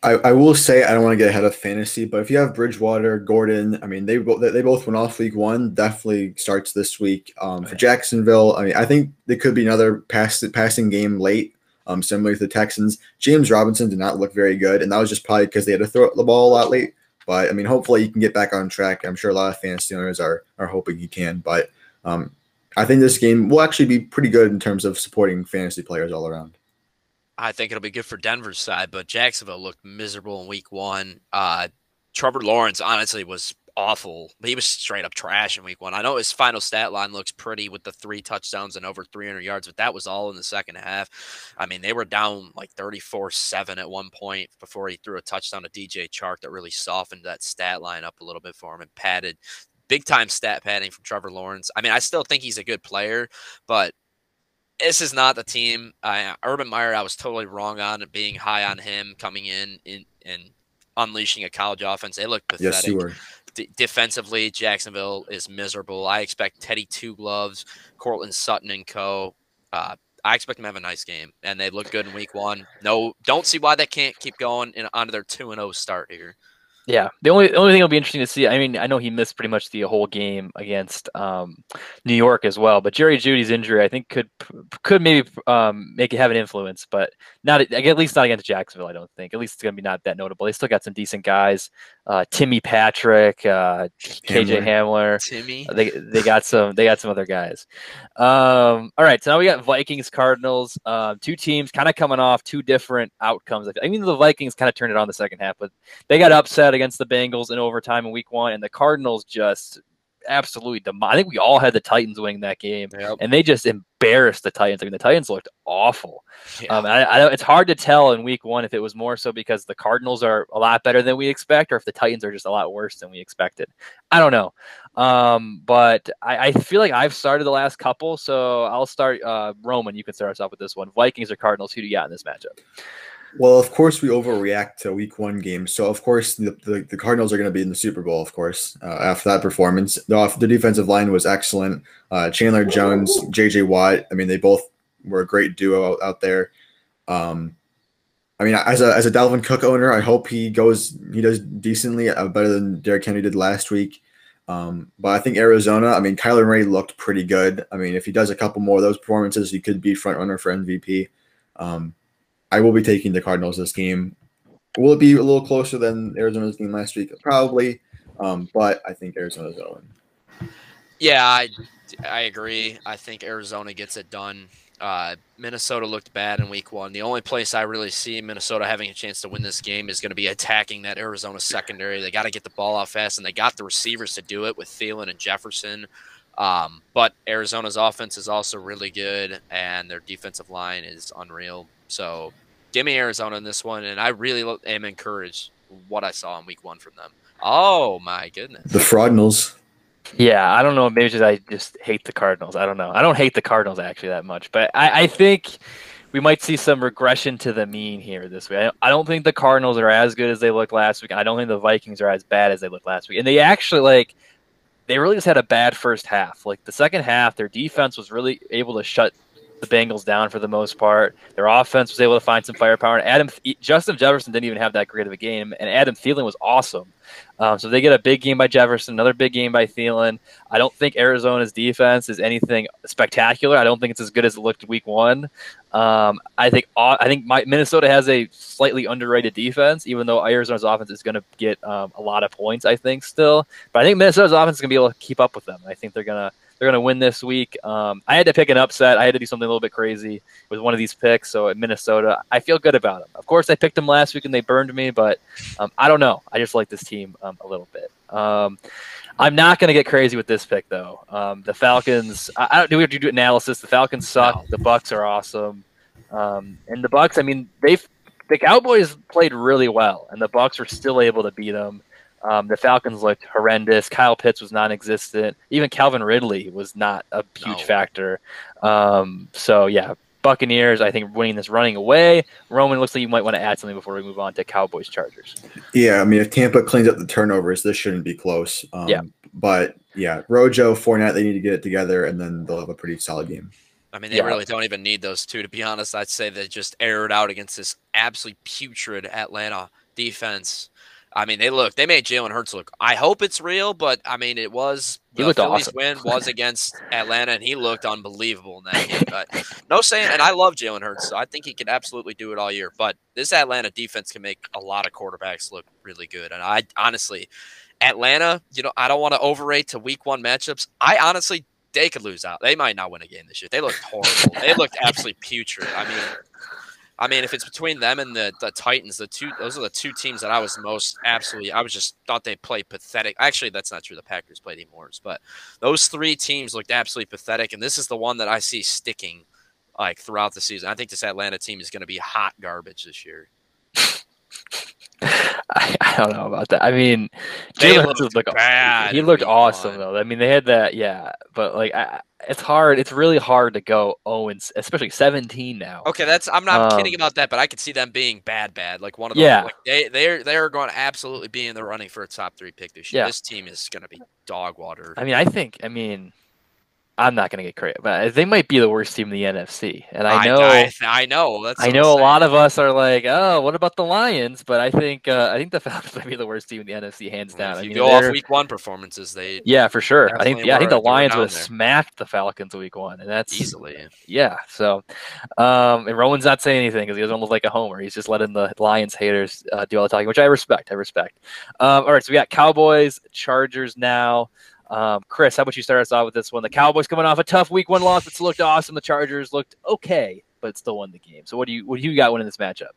I, I will say I don't want to get ahead of fantasy, but if you have Bridgewater, Gordon, I mean they both they both went off week one. Definitely starts this week um, for Jacksonville. I mean I think there could be another pass passing game late, um, similar to the Texans. James Robinson did not look very good, and that was just probably because they had to throw the ball a lot late. But I mean, hopefully you can get back on track. I'm sure a lot of fantasy owners are are hoping he can. But um, I think this game will actually be pretty good in terms of supporting fantasy players all around. I think it'll be good for Denver's side, but Jacksonville looked miserable in week one. Uh, Trevor Lawrence honestly was awful. He was straight up trash in week one. I know his final stat line looks pretty with the three touchdowns and over 300 yards, but that was all in the second half. I mean, they were down like 34 7 at one point before he threw a touchdown to DJ Chark that really softened that stat line up a little bit for him and padded big time stat padding from Trevor Lawrence. I mean, I still think he's a good player, but this is not the team. Uh, Urban Meyer, I was totally wrong on being high on him coming in, in and unleashing a college offense. They look pathetic. Yes, you were. D- defensively, Jacksonville is miserable. I expect Teddy Two Gloves, Courtland Sutton, and co. Uh, I expect them to have a nice game, and they look good in Week One. No, don't see why they can't keep going in, onto their two and zero oh start here. Yeah, the only the only thing will be interesting to see. I mean, I know he missed pretty much the whole game against um, New York as well, but Jerry Jeudy's injury, I think, could could maybe um, make it have an influence, but not at least not against Jacksonville. I don't think. At least it's going to be not that notable. They still got some decent guys. Uh, Timmy Patrick, uh, KJ Hamler. Timmy. They they got some they got some other guys. Um, all right, so now we got Vikings Cardinals. Uh, two teams kind of coming off two different outcomes. I mean, the Vikings kind of turned it on the second half, but they got upset against the Bengals in overtime in Week One, and the Cardinals just absolutely dem- I think we all had the Titans winning that game, yep. and they just embarrassed the Titans. I mean, the Titans looked awful. Yeah. Um, I, I, it's hard to tell in Week One if it was more so because the Cardinals are a lot better than we expect, or if the Titans are just a lot worse than we expected. I don't know, um, but I, I, feel like I've started the last couple, so I'll start. Uh, Roman, you can start us off with this one: Vikings or Cardinals? Who do you got in this matchup? Well, of course, we overreact to week one games. So, of course, the, the, the Cardinals are going to be in the Super Bowl, of course, uh, after that performance. The, the defensive line was excellent. Uh, Chandler Jones, JJ Watt, I mean, they both were a great duo out, out there. Um, I mean, as a, as a Dalvin Cook owner, I hope he goes, he does decently, uh, better than Derrick Henry did last week. Um, but I think Arizona, I mean, Kyler Murray looked pretty good. I mean, if he does a couple more of those performances, he could be front runner for MVP. Um, I will be taking the Cardinals this game. Will it be a little closer than Arizona's game last week? Probably, um, but I think Arizona's going. Yeah, I, I agree. I think Arizona gets it done. Uh, Minnesota looked bad in week one. The only place I really see Minnesota having a chance to win this game is going to be attacking that Arizona secondary. They got to get the ball out fast, and they got the receivers to do it with Thielen and Jefferson. Um, but Arizona's offense is also really good, and their defensive line is unreal. So give me Arizona in this one, and I really am encouraged what I saw in Week One from them. Oh my goodness, the Fraudnals. Yeah, I don't know. Maybe just I just hate the Cardinals. I don't know. I don't hate the Cardinals actually that much, but I, I think we might see some regression to the mean here this week. I, I don't think the Cardinals are as good as they looked last week. I don't think the Vikings are as bad as they looked last week, and they actually like they really just had a bad first half. Like the second half, their defense was really able to shut the Bengals down for the most part. Their offense was able to find some firepower. And Adam Justin Jefferson didn't even have that great of a game, and Adam Thielen was awesome. Um, so they get a big game by Jefferson, another big game by Thielen. I don't think Arizona's defense is anything spectacular. I don't think it's as good as it looked week one. Um, I think I think my, Minnesota has a slightly underrated defense, even though Arizona's offense is going to get um, a lot of points. I think still, but I think Minnesota's offense is going to be able to keep up with them. I think they're going to they're going to win this week. Um, I had to pick an upset. I had to do something a little bit crazy with one of these picks. So at Minnesota, I feel good about them. Of course, I picked them last week and they burned me, but um, I don't know. I just like this team um, a little bit. Um, I'm not going to get crazy with this pick though. Um, the Falcons. I, I, don't do we have to do analysis. The Falcons suck. No. The Bucks are awesome. Um, and the Bucks. I mean, they've the Cowboys played really well, and the Bucks were still able to beat them. Um, the Falcons looked horrendous. Kyle Pitts was non-existent. Even Calvin Ridley was not a huge no. factor. Um, so yeah, Buccaneers. I think winning this running away. Roman looks like you might want to add something before we move on to Cowboys Chargers. Yeah, I mean, if Tampa cleans up the turnovers, this shouldn't be close. Um, Yeah. But yeah, Rojo, Fournette, they need to get it together, and then they'll have a pretty solid game. I mean, they Yeah. really don't even need those two, to be honest. I'd say they just aired out against this absolutely putrid Atlanta defense. I mean, they look, they made Jalen Hurts look. I hope it's real, but I mean, it was. He the looked Phillies awesome. win was against Atlanta, and he looked unbelievable in that game. But no saying, and I love Jalen Hurts, so I think he can absolutely do it all year. But this Atlanta defense can make a lot of quarterbacks look really good. And I honestly, Atlanta, you know, I don't want to overrate to week one matchups. I honestly, they could lose out. They might not win a game this year. They looked horrible. they looked absolutely putrid. I mean, I mean, if it's between them and the, the Titans, the two those are the two teams that I was most absolutely. I was just thought they played pathetic. Actually, that's not true. The Packers played even worse, but those three teams looked absolutely pathetic. And this is the one that I see sticking like throughout the season. I think this Atlanta team is going to be hot garbage this year. I, I don't know about that. I mean, Jalen looked looked bad He looked awesome one. though. I mean, they had that, yeah. But like, I, it's hard. It's really hard to go Owens, especially 17 now. Okay, that's I'm not Um, kidding about that, but I could see them being bad, bad. Like one of those. Yeah. Like they they're they're going to absolutely be in the running for a top three pick this year. Yeah. This team is going to be dog water. I mean, I think. I mean, I'm not gonna get credit, but they might be the worst team in the NFC. And I know. I, I know. That's I know a lot of us are like, oh, what about the Lions? But I think uh, I think the Falcons might be the worst team in the NFC, hands If down. I you mean, go off week one performances, they yeah, for sure. I think yeah, I think the were- they were Lions would have there. smacked the Falcons week one, and that's easily. yeah. So, um, and Rowan's not saying anything because he doesn't look like a homer. He's just letting the Lions haters uh, do all the talking, which I respect. I respect. Um, all right, so we got Cowboys, Chargers now. Um, Chris, how about you start us off with this one? The Cowboys coming off a tough week one loss, it's looked awesome. The Chargers looked okay, but still won the game. So, what do you what do you got winning this matchup?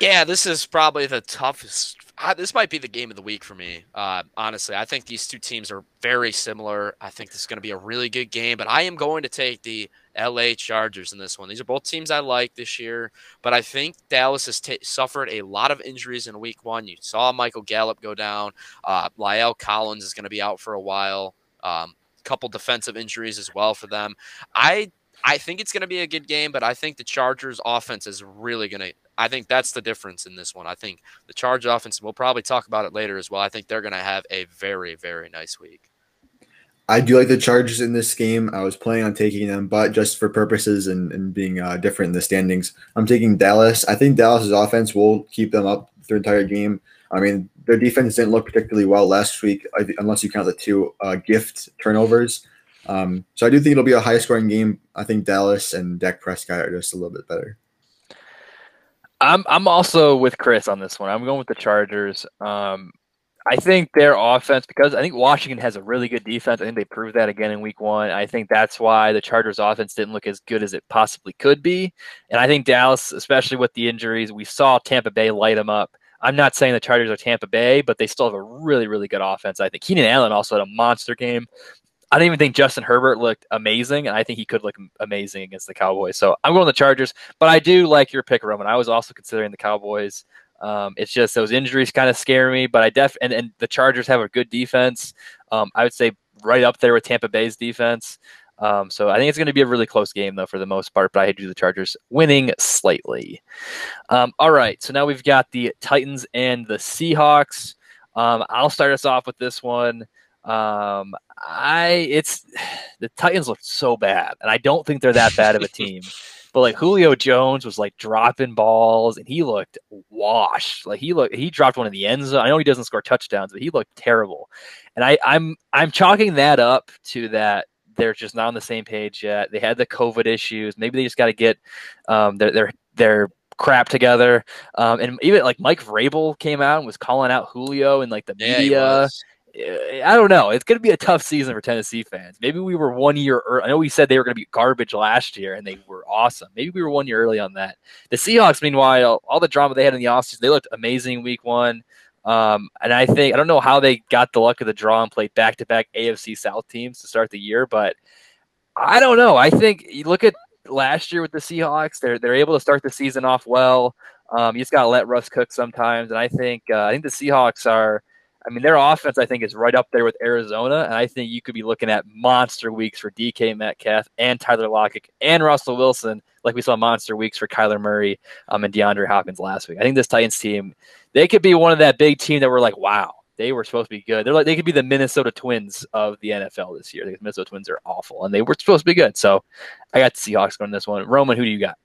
Yeah, this is probably the toughest. Uh, this might be the game of the week for me. Uh, honestly, I think these two teams are very similar. I think this is going to be a really good game, but I am going to take the LA Chargers in this one. These are both teams I like this year, but I think Dallas has ta suffered a lot of injuries in week one. You saw Michael Gallup go down. Uh, La'el Collins is going to be out for a while. Um, couple defensive injuries as well for them. I I think it's going to be a good game, but I think the Chargers offense is really going to. I think that's the difference in this one. I think the Charge offense. We'll probably talk about it later as well. I think they're going to have a very very nice week. I do like the Chargers in this game. I was planning on taking them, but just for purposes and, and being uh, different in the standings, I'm taking Dallas. I think Dallas's offense will keep them up the entire game. I mean, their defense didn't look particularly well last week, unless you count the two uh, gift turnovers. Um, so I do think it'll be a high scoring game. I think Dallas and Dak Prescott are just a little bit better. I'm I'm also with Chris on this one. I'm going with the Chargers. Um, I think their offense because I think Washington has a really good defense. I think they proved that again in Week One. I think that's why the Chargers' offense didn't look as good as it possibly could be. And I think Dallas, especially with the injuries, we saw Tampa Bay light them up. I'm not saying the Chargers are Tampa Bay, but they still have a really, really good offense. I think Keenan Allen also had a monster game. I don't even think Justin Herbert looked amazing, and I think he could look amazing against the Cowboys. So I'm going the Chargers, but I do like your pick, Roman. I was also considering the Cowboys. Um, it's just those injuries kind of scare me, but I def and, and the Chargers have a good defense. Um, I would say right up there with Tampa Bay's defense. Um, so I think it's going to be a really close game though for the most part, but I do the Chargers winning slightly. Um, all right, so now we've got the Titans and the Seahawks. Um, I'll start us off with this one. Um, I it's the Titans looked so bad, and I don't think they're that bad of a team. But like Julio Jones was like dropping balls, and he looked washed. Like he looked, he dropped one in the end zone. I know he doesn't score touchdowns, but he looked terrible. And I, I'm I'm chalking that up to that they're just not on the same page yet. They had the COVID issues. Maybe they just got to get um, their their their crap together. Um, and even like Mike Vrabel came out and was calling out Julio and like the Yeah, media. I don't know. It's going to be a tough season for Tennessee fans. Maybe we were one year early. I know we said they were going to be garbage last year and they were awesome. Maybe we were one year early on that. The Seahawks, meanwhile, all the drama they had in the offseason, they looked amazing week one. Um, and I think, I don't know how they got the luck of the draw and played back to back AFC South teams to start the year, but I don't know. I think you look at last year with the Seahawks, they're, they're able to start the season off well. Um, you just got to let Russ cook sometimes. And I think, uh, I think the Seahawks are, I mean, their offense, I think, is right up there with Arizona. And I think you could be looking at monster weeks for DK Metcalf and Tyler Lockett and Russell Wilson, like we saw monster weeks for Kyler Murray um, and DeAndre Hopkins last week. I think this Titans team, they could be one of that big team that we're like, wow, they were supposed to be good. They're like they could be the Minnesota Twins of the NFL this year. The Minnesota Twins are awful, and they were supposed to be good. So I got the Seahawks going this one. Roman, who do you got?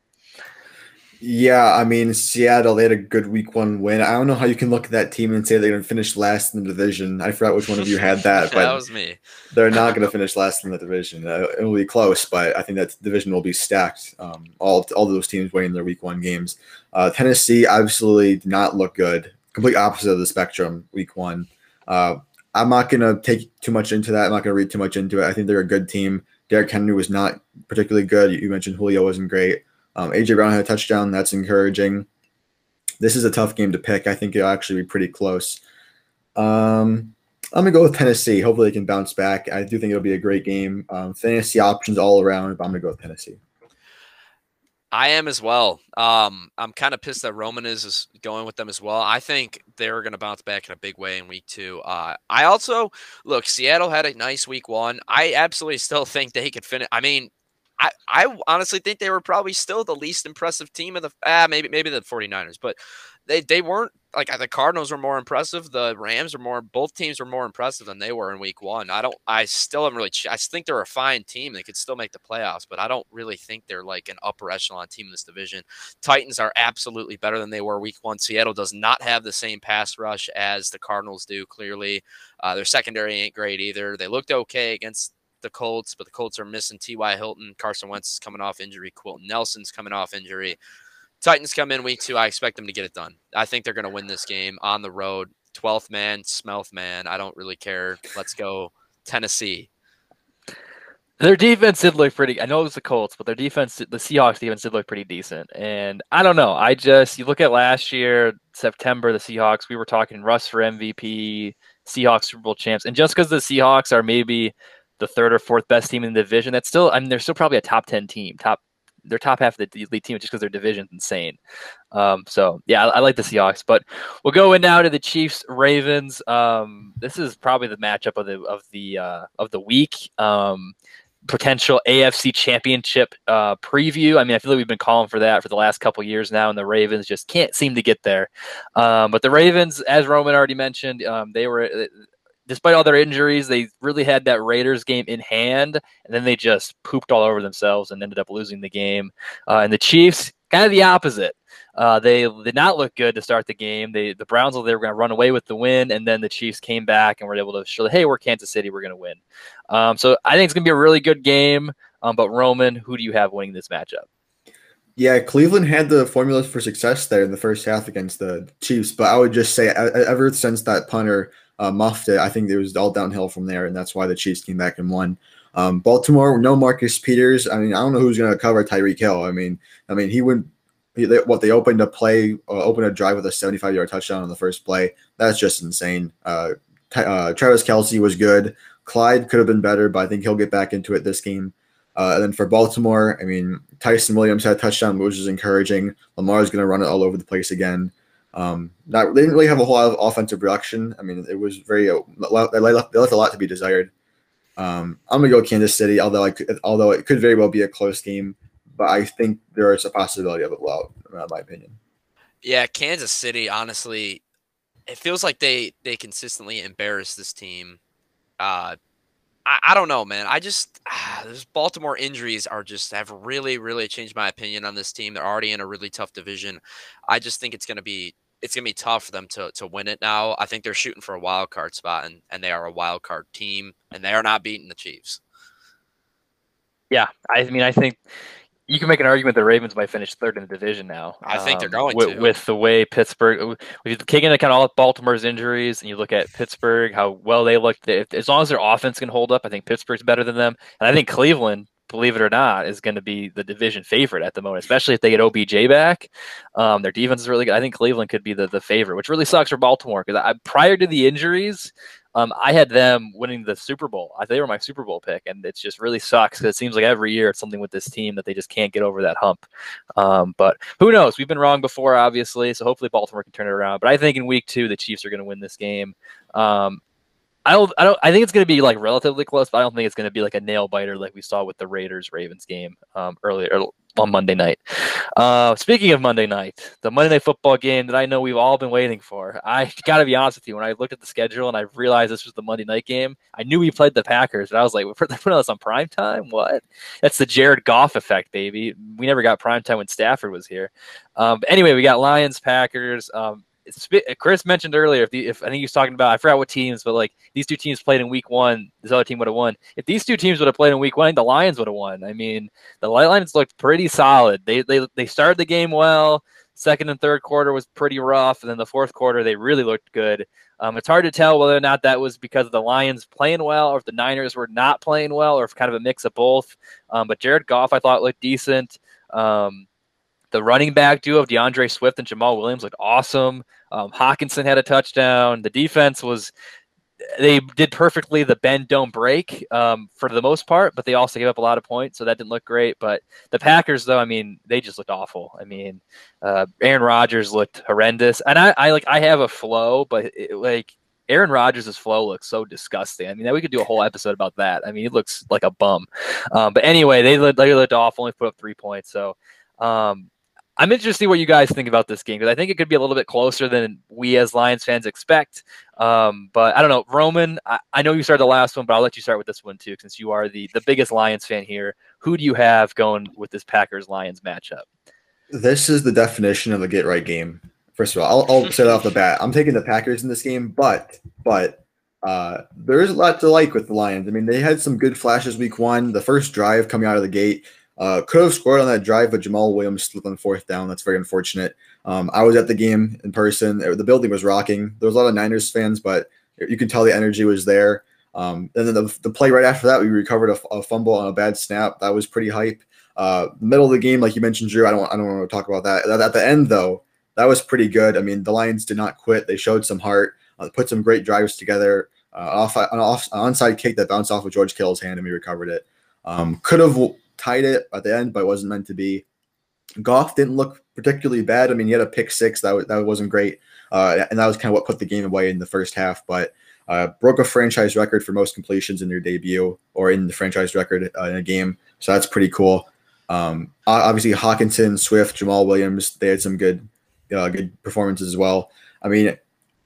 Yeah, I mean Seattle. They had a good Week One win. I don't know how you can look at that team and say they're going to finish last in the division. I forgot which one of you had that, but that was me. They're not going to finish last in the division. Uh, it will be close, but I think that division will be stacked. Um, all all those teams winning their Week One games. Uh, Tennessee absolutely did not look good. Complete opposite of the spectrum. Week One. Uh, I'm not going to take too much into that. I'm not going to read too much into it. I think they're a good team. Derrick Henry was not particularly good. You mentioned Julio wasn't great. Um, AJ Brown had a touchdown. That's encouraging. This is a tough game to pick. I think it'll actually be pretty close. Um, I'm gonna go with Tennessee. Hopefully, they can bounce back. I do think it'll be a great game. Um, fantasy options all around, but I'm gonna go with Tennessee. I am as well. Um, I'm kind of pissed that Roman is, is going with them as well. I think they're going to bounce back in a big way in week two. Uh, I also look. Seattle had a nice week one. I absolutely still think they could finish. I mean, I, I honestly think they were probably still the least impressive team of the ah, maybe maybe the 49ers, but they they weren't like the Cardinals were more impressive, the Rams are more both teams were more impressive than they were in week 1. I don't I still haven't really I think they're a fine team. They could still make the playoffs, but I don't really think they're like an upper echelon team in this division. Titans are absolutely better than they were week 1. Seattle does not have the same pass rush as the Cardinals do clearly. Uh, their secondary ain't great either. They looked okay against the Colts, but the Colts are missing T.Y. Hilton. Carson Wentz is coming off injury. Quenton Nelson's coming off injury. Titans come in week two. I expect them to get it done. I think they're going to win this game on the road. 12th man, Smelth man. I don't really care. Let's go Tennessee. Their defense did look pretty. I know it was the Colts, but their defense, the Seahawks defense, did look pretty decent. And I don't know. I just you look at last year, September, the Seahawks. We were talking Russ for MVP, Seahawks Super Bowl champs, and just because the Seahawks are maybe the third or fourth best team in the division. That's still, I mean, they're still probably a top 10 team, top, they're top half of the elite team just because their division's insane. Um, so yeah, I, I, like the Seahawks, but we'll go in now to the Chiefs Ravens. Um, this is probably the matchup of the, of the, uh, of the week. Um, potential AFC championship uh, preview. I mean, I feel like we've been calling for that for the last couple years now, and the Ravens just can't seem to get there. Um, but the Ravens, as Roman already mentioned, um, they were despite all their injuries, they really had that Raiders game in hand, and then they just pooped all over themselves and ended up losing the game. Uh, and the Chiefs, kind of the opposite. Uh, they did not look good to start the game. They the Browns they were going to run away with the win, and then the Chiefs came back and were able to show hey, we're Kansas City, we're going to win. Um, so I think it's going to be a really good game. Um, but Roman, who do you have winning this matchup? Yeah, Cleveland had the formula for success there in the first half against the Chiefs, but I would just say ever since that punter uh, muffed it. I think it was all downhill from there, and that's why the Chiefs came back and won. Um, Baltimore, no Marcus Peters. I mean, I don't know who's going to cover Tyreek Hill. I mean, I mean, he went. He, they, what they opened a play, uh, opened a drive with a 75 yard touchdown on the first play. That's just insane. Uh, uh, Travis Kelce was good. Clyde could have been better, but I think he'll get back into it this game. Uh, and then for Baltimore, I mean, Ty'Son Williams had a touchdown, which is encouraging. Lamar's going to run it all over the place again. Um, not they didn't really have a whole lot of offensive production. I mean, it was very uh, they left, they left a lot to be desired. Um, I'm gonna go Kansas City, although I could, although it could very well be a close game, but I think there is a possibility of it. Well, in my opinion. Yeah, Kansas City. Honestly, it feels like they they consistently embarrass this team. Uh, I, I don't know, man. I just those Baltimore injuries are just have really, really changed my opinion on this team. They're already in a really tough division. I just think it's gonna be it's gonna be tough for them to to win it now. I think they're shooting for a wild card spot, and and they are a wild card team, and they are not beating the Chiefs. Yeah, I mean, I think you can make an argument the Ravens might finish third in the division now. I think they're um, going with, to. with the way Pittsburgh, if you take into account all of Baltimore's injuries, and you look at Pittsburgh, how well they looked. as long as their offense can hold up, I think Pittsburgh's better than them, and I think Cleveland, believe it or not, is going to be the division favorite at the moment, especially if they get OBJ back. Um, their defense is really good. I think Cleveland could be the, the favorite, which really sucks for Baltimore because prior to the injuries, Um, I had them winning the Super Bowl. I they were my Super Bowl pick, and it just really sucks because it seems like every year it's something with this team that they just can't get over that hump. Um, but who knows? We've been wrong before, obviously. So hopefully Baltimore can turn it around. But I think in Week Two the Chiefs are going to win this game. Um, I don't, I don't, I think it's going to be like relatively close, but I don't think it's going to be like a nail biter like we saw with the Raiders Ravens game um, earlier on Monday night. Uh, speaking of Monday night, the Monday night football game that I know we've all been waiting for. I got to be honest with you, when I looked at the schedule and I realized this was the Monday night game, I knew we played the Packers, and I was like, we're putting this on prime time? What? That's the Jared Goff effect, baby. We never got prime time when Stafford was here. Um, anyway, we got Lions, Packers. Um, Chris mentioned earlier, if, the, if I think he was talking about, I forgot what teams, but like these two teams played in week one, this other team would have won. If these two teams would have played in week one, the Lions would have won. I mean, the Light Lions looked pretty solid. They, they, they started the game well. Second and third quarter was pretty rough. And then the fourth quarter, they really looked good. Um, it's hard to tell whether or not that was because of the Lions playing well or if the Niners were not playing well or if kind of a mix of both. Um, but Jared Goff, I thought, looked decent. Um, the running back duo of D'Andre Swift and Jamaal Williams looked awesome. Um, Hockenson had a touchdown. The defense was they did perfectly the bend don't break um, for the most part, but they also gave up a lot of points, so that didn't look great. But the Packers, though, I mean, they just looked awful. I mean, uh, Aaron Rodgers looked horrendous, and I, I like I have a flow, but it, like Aaron Rodgers' flow looks so disgusting. I mean, we could do a whole episode about that. I mean, he looks like a bum. Um, but anyway, they looked, they looked awful, only put up three points. So um, I'm interested to see what you guys think about this game because I think it could be a little bit closer than we as Lions fans expect. Um, but I don't know, Roman. I, I, know you started the last one, but I'll let you start with this one too, since you are the the biggest Lions fan here. Who do you have going with this Packers Lions matchup? This is the definition of a get right game. First of all, I'll, I'll say off the bat. I'm taking the Packers in this game, but but uh, there is a lot to like with the Lions. I mean, they had some good flashes week one. The first drive coming out of the gate uh, could have scored on that drive, but Jamaal Williams slipped on fourth down. That's very unfortunate. Um, I was at the game in person. The building was rocking. There was a lot of Niners fans, but you can tell the energy was there. Um, and then the, the play right after that, we recovered a, a fumble on a bad snap. That was pretty hype. Uh, middle of the game, like you mentioned, Drew. I don't I don't want to talk about that. At the end, though, that was pretty good. I mean, the Lions did not quit. They showed some heart. Uh, put some great drives together. Uh, off an off an onside kick that bounced off of George Kittle's hand, and we recovered it. Um, could have tied it at the end, but it wasn't meant to be. Goff didn't look particularly bad. I mean, he had a pick six that that wasn't great, uh, and that was kind of what put the game away in the first half. But uh, broke a franchise record for most completions in their debut or in the franchise record uh, in a game, so that's pretty cool. Um, obviously, Hockenson, Swift, Jamaal Williams, they had some good, uh, good performances as well. I mean,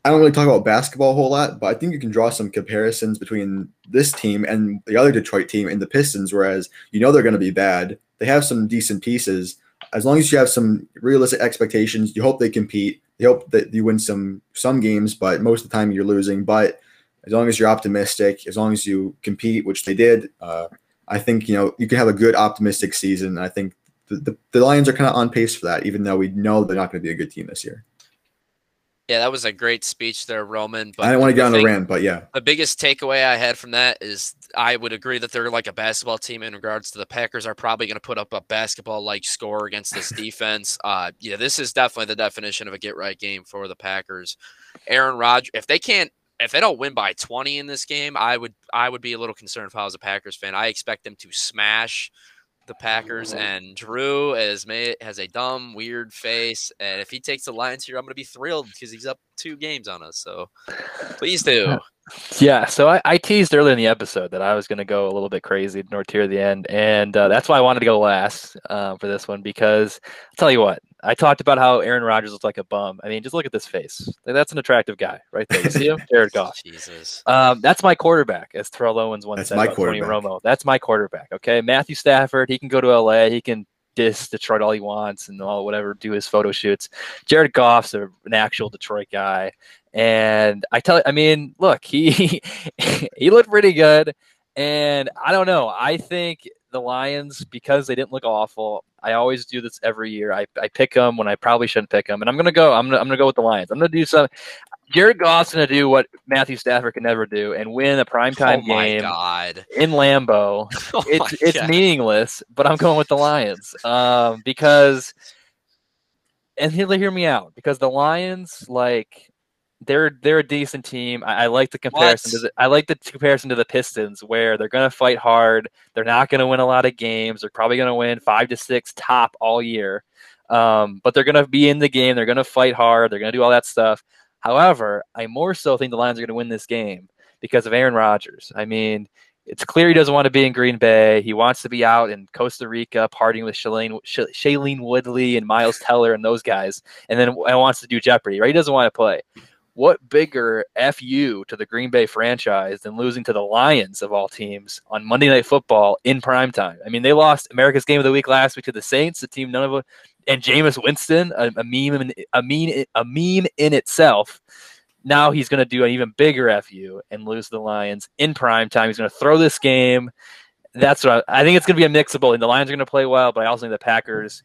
I don't really talk about basketball a whole lot, but I think you can draw some comparisons between this team and the other Detroit team and the Pistons, whereas you know they're going to be bad. They have some decent pieces. As long as you have some realistic expectations, you hope they compete. You hope that you win some some games, but most of the time you're losing. But as long as you're optimistic, as long as you compete, which they did, uh, I think you know you can have a good optimistic season. I think the, the, the Lions are kind of on pace for that, even though we know they're not going to be a good team this year. Yeah, that was a great speech there, Roman. But I didn't want to get on a rant, but yeah. The biggest takeaway I had from that is I would agree that they're like a basketball team in regards to the Packers are probably going to put up a basketball like score against this defense. Uh, yeah, this is definitely the definition of a get right game for the Packers. Aaron Rodgers, if they can't, if they don't win by 20 in this game, I would I would be a little concerned if I was a Packers fan. I expect them to smash the Packers, and Drew has made has a dumb, weird face. And if he takes the Lions here, I'm going to be thrilled because he's up two games on us. So please do. Yeah, so I, I teased earlier in the episode that I was going to go a little bit crazy at the end, and uh, that's why I wanted to go last uh, for this one because I'll tell you what, I talked about how Aaron Rodgers looks like a bum. I mean, just look at this face. That's an attractive guy right there. You see him? Jared Goff. Jesus. Um, that's my quarterback, as Terrell Owens once that's said my about quarterback. Tony Romo. That's my quarterback. Okay, Matthew Stafford. He can go to LA. He can diss Detroit all he wants and all whatever, do his photo shoots. Jared Goff's a, an actual Detroit guy, and I tell, I mean, look, he he looked pretty good, and I don't know. I think the Lions because they didn't look awful. I always do this every year. I, I pick them when I probably shouldn't pick them, and I'm gonna go. I'm gonna, I'm gonna go with the Lions. I'm gonna do some. Jared Goff's gonna do what Matthew Stafford can never do and win a primetime oh game God. in Lambeau. Oh it's it's God. meaningless, but I'm going with the Lions um, because, and hear, hear me out because the Lions like they're they're a decent team. I, I like the comparison. To the, I like the comparison to the Pistons, where they're going to fight hard. They're not going to win a lot of games. They're probably going to win five to six top all year. Um, but they're going to be in the game. They're going to fight hard. They're going to do all that stuff. However, I more so think the Lions are going to win this game because of Aaron Rodgers. I mean, it's clear he doesn't want to be in Green Bay. He wants to be out in Costa Rica partying with Shailene, Shailene Woodley and Miles Teller and those guys, and then he wants to do Jeopardy. Right? He doesn't want to play. What bigger fu to the Green Bay franchise than losing to the Lions of all teams on Monday Night Football in prime time? I mean, they lost America's Game of the Week last week to the Saints, the team none of them, and Jameis Winston, a, a meme, a meme, a meme in itself now he's going to do an even bigger fu and lose the Lions in prime time. He's going to throw this game. That's what I, I think. It's going to be a mixable, and the Lions are going to play well, but I also think the Packers.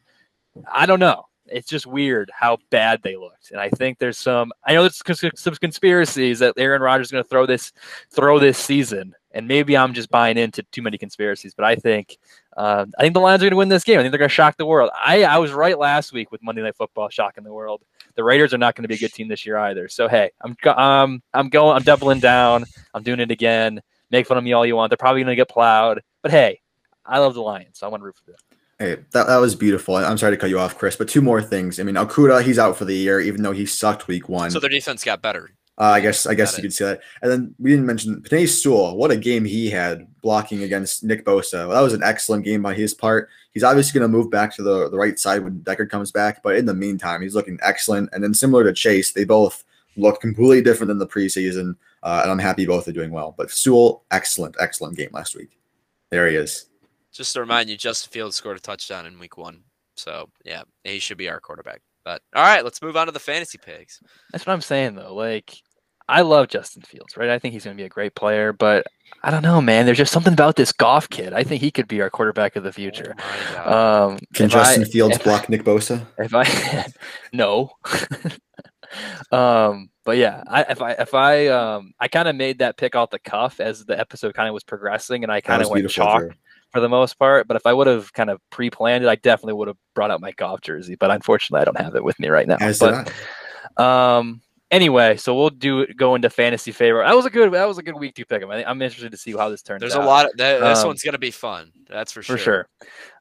I don't know. It's just weird how bad they looked, and I think there's some. I know there's some conspiracies that Aaron Rodgers is going to throw this throw this season, and maybe I'm just buying into too many conspiracies. But I think uh, I think the Lions are going to win this game. I think they're going to shock the world. I I was right last week with Monday Night Football shocking the world the Raiders are not going to be a good team this year either. So hey, I'm um I'm going I'm doubling down. I'm doing it again. Make fun of me all you want. They're probably going to get plowed, but hey, I love the Lions, so I want to root for them. Hey, that, that was beautiful. I'm sorry to cut you off, Chris, but two more things. I mean, Okudah, he's out for the year, even though he sucked week one. So their defense got better. Uh, I guess I guess got you it. could say that. And then we didn't mention Penei Sewell. What a game he had blocking against Nick Bosa. Well, that was an excellent game by his part. He's obviously going to move back to the, the right side when Decker comes back, but in the meantime, he's looking excellent. And then similar to Chase, they both look completely different than the preseason, uh, and I'm happy both are doing well. But Sewell, excellent, excellent game last week. There he is. Just to remind you, Justin Fields scored a touchdown in week one. So, yeah, he should be our quarterback. But all right, let's move on to the fantasy picks. That's what I'm saying, though. Like, I love Justin Fields, right? I think he's going to be a great player, but I don't know, man. There's just something about this Goff kid. I think he could be our quarterback of the future. Oh um, Can Justin I, Fields block I, Nick Bosa? If I no, um, but yeah, I, if I if I um, I kind of made that pick off the cuff as the episode kind of was progressing, and I kind of went chalk for the most part. But if I would have kind of pre-planned it, I definitely would have brought out my golf jersey. But unfortunately, I don't have it with me right now. As but, um, Anyway, so we'll do go into fantasy favor. That was a good that was a good week to pick them. I am interested to see how this turns. Out. There's out. a lot of that, this um, one's gonna be fun. That's for sure. For sure.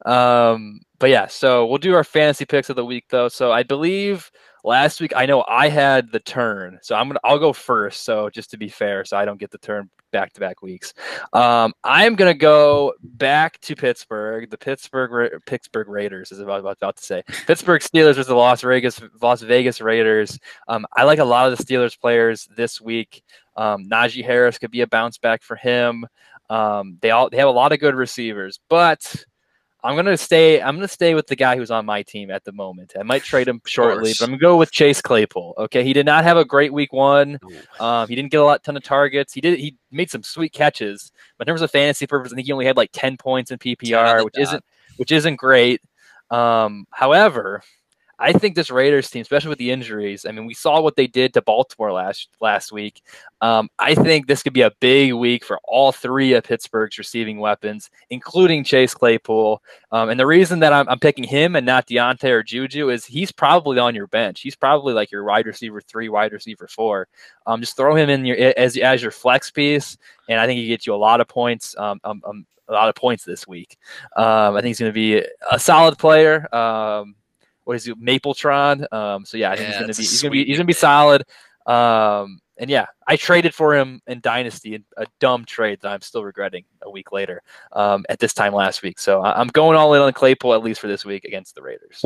Um, but yeah, so we'll do our fantasy picks of the week though. So I believe last week I know I had the turn, so I'm gonna I'll go first. So just to be fair, so I don't get the turn back to back weeks. Um, I'm gonna go back to Pittsburgh. The Pittsburgh Pittsburgh Raiders is about, about to say. Pittsburgh Steelers was the Las Vegas Las Vegas Raiders. Um, I like a lot of the Steelers players this week. Um, Najee Harris could be a bounce back for him. Um, they all they have a lot of good receivers, but I'm gonna stay. I'm gonna stay with the guy who's on my team at the moment. I might trade him shortly, but I'm gonna go with Chase Claypool. Okay, he did not have a great week one. Um, he didn't get a lot ton of targets. He did. He made some sweet catches, but in terms of fantasy purpose, I think he only had like 10 points in PPR, which isn't which isn't great. Um, however, I think this Raiders team, especially with the injuries, I mean, we saw what they did to Baltimore last last week. Um, I think this could be a big week for all three of Pittsburgh's receiving weapons, including Chase Claypool. Um, and the reason that I'm, I'm, picking him and not Diontae or Juju is he's probably on your bench. He's probably like your wide receiver three, wide receiver four. Um, just throw him in your as as your flex piece, and I think he gets you a lot of points. Um, um, um a lot of points this week. Um, I think he's going to be a solid player. Um, what is it, Mapletron. Um, so yeah, I think yeah, he's gonna be he's gonna be he's gonna be solid. Um, and yeah, I traded for him in Dynasty, a dumb trade that I'm still regretting a week later. Um, at this time last week, so I'm going all in on Claypool at least for this week against the Raiders.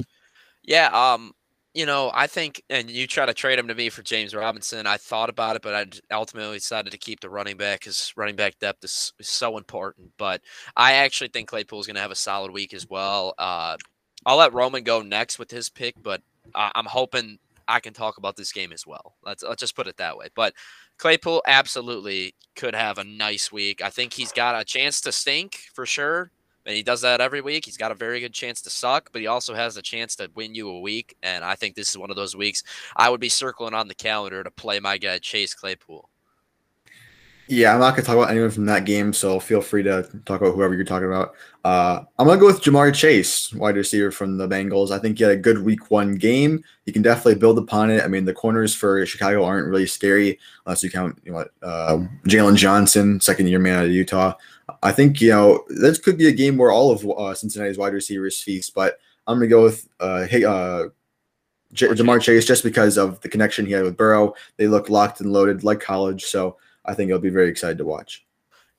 Yeah, um, you know, I think, and you try to trade him to me for James Robinson. I thought about it, but I ultimately decided to keep the running back because running back depth is, is, so important. But I actually think Claypool is going to have a solid week as well. Uh, I'll let Roman go next with his pick, but I'm hoping I can talk about this game as well. Let's let's just put it that way. But Claypool absolutely could have a nice week. I think he's got a chance to stink for sure. And he does that every week. He's got a very good chance to suck, but he also has a chance to win you a week. And I think this is one of those weeks I would be circling on the calendar to play my guy Chase Claypool. Yeah, I'm not gonna talk about anyone from that game, so feel free to talk about whoever you're talking about. Uh, I'm gonna go with Ja'Marr Chase, wide receiver from the Bengals. I think he had a good Week One game. You can definitely build upon it. I mean, the corners for Chicago aren't really scary unless you count you know uh, Jaylon Johnson, second year man out of Utah. I think you know this could be a game where all of uh, Cincinnati's wide receivers feast, but I'm gonna go with uh, hey, uh, J- Ja'Marr Chase just because of the connection he had with Burrow. They look locked and loaded like college, so I think it'll be very excited to watch.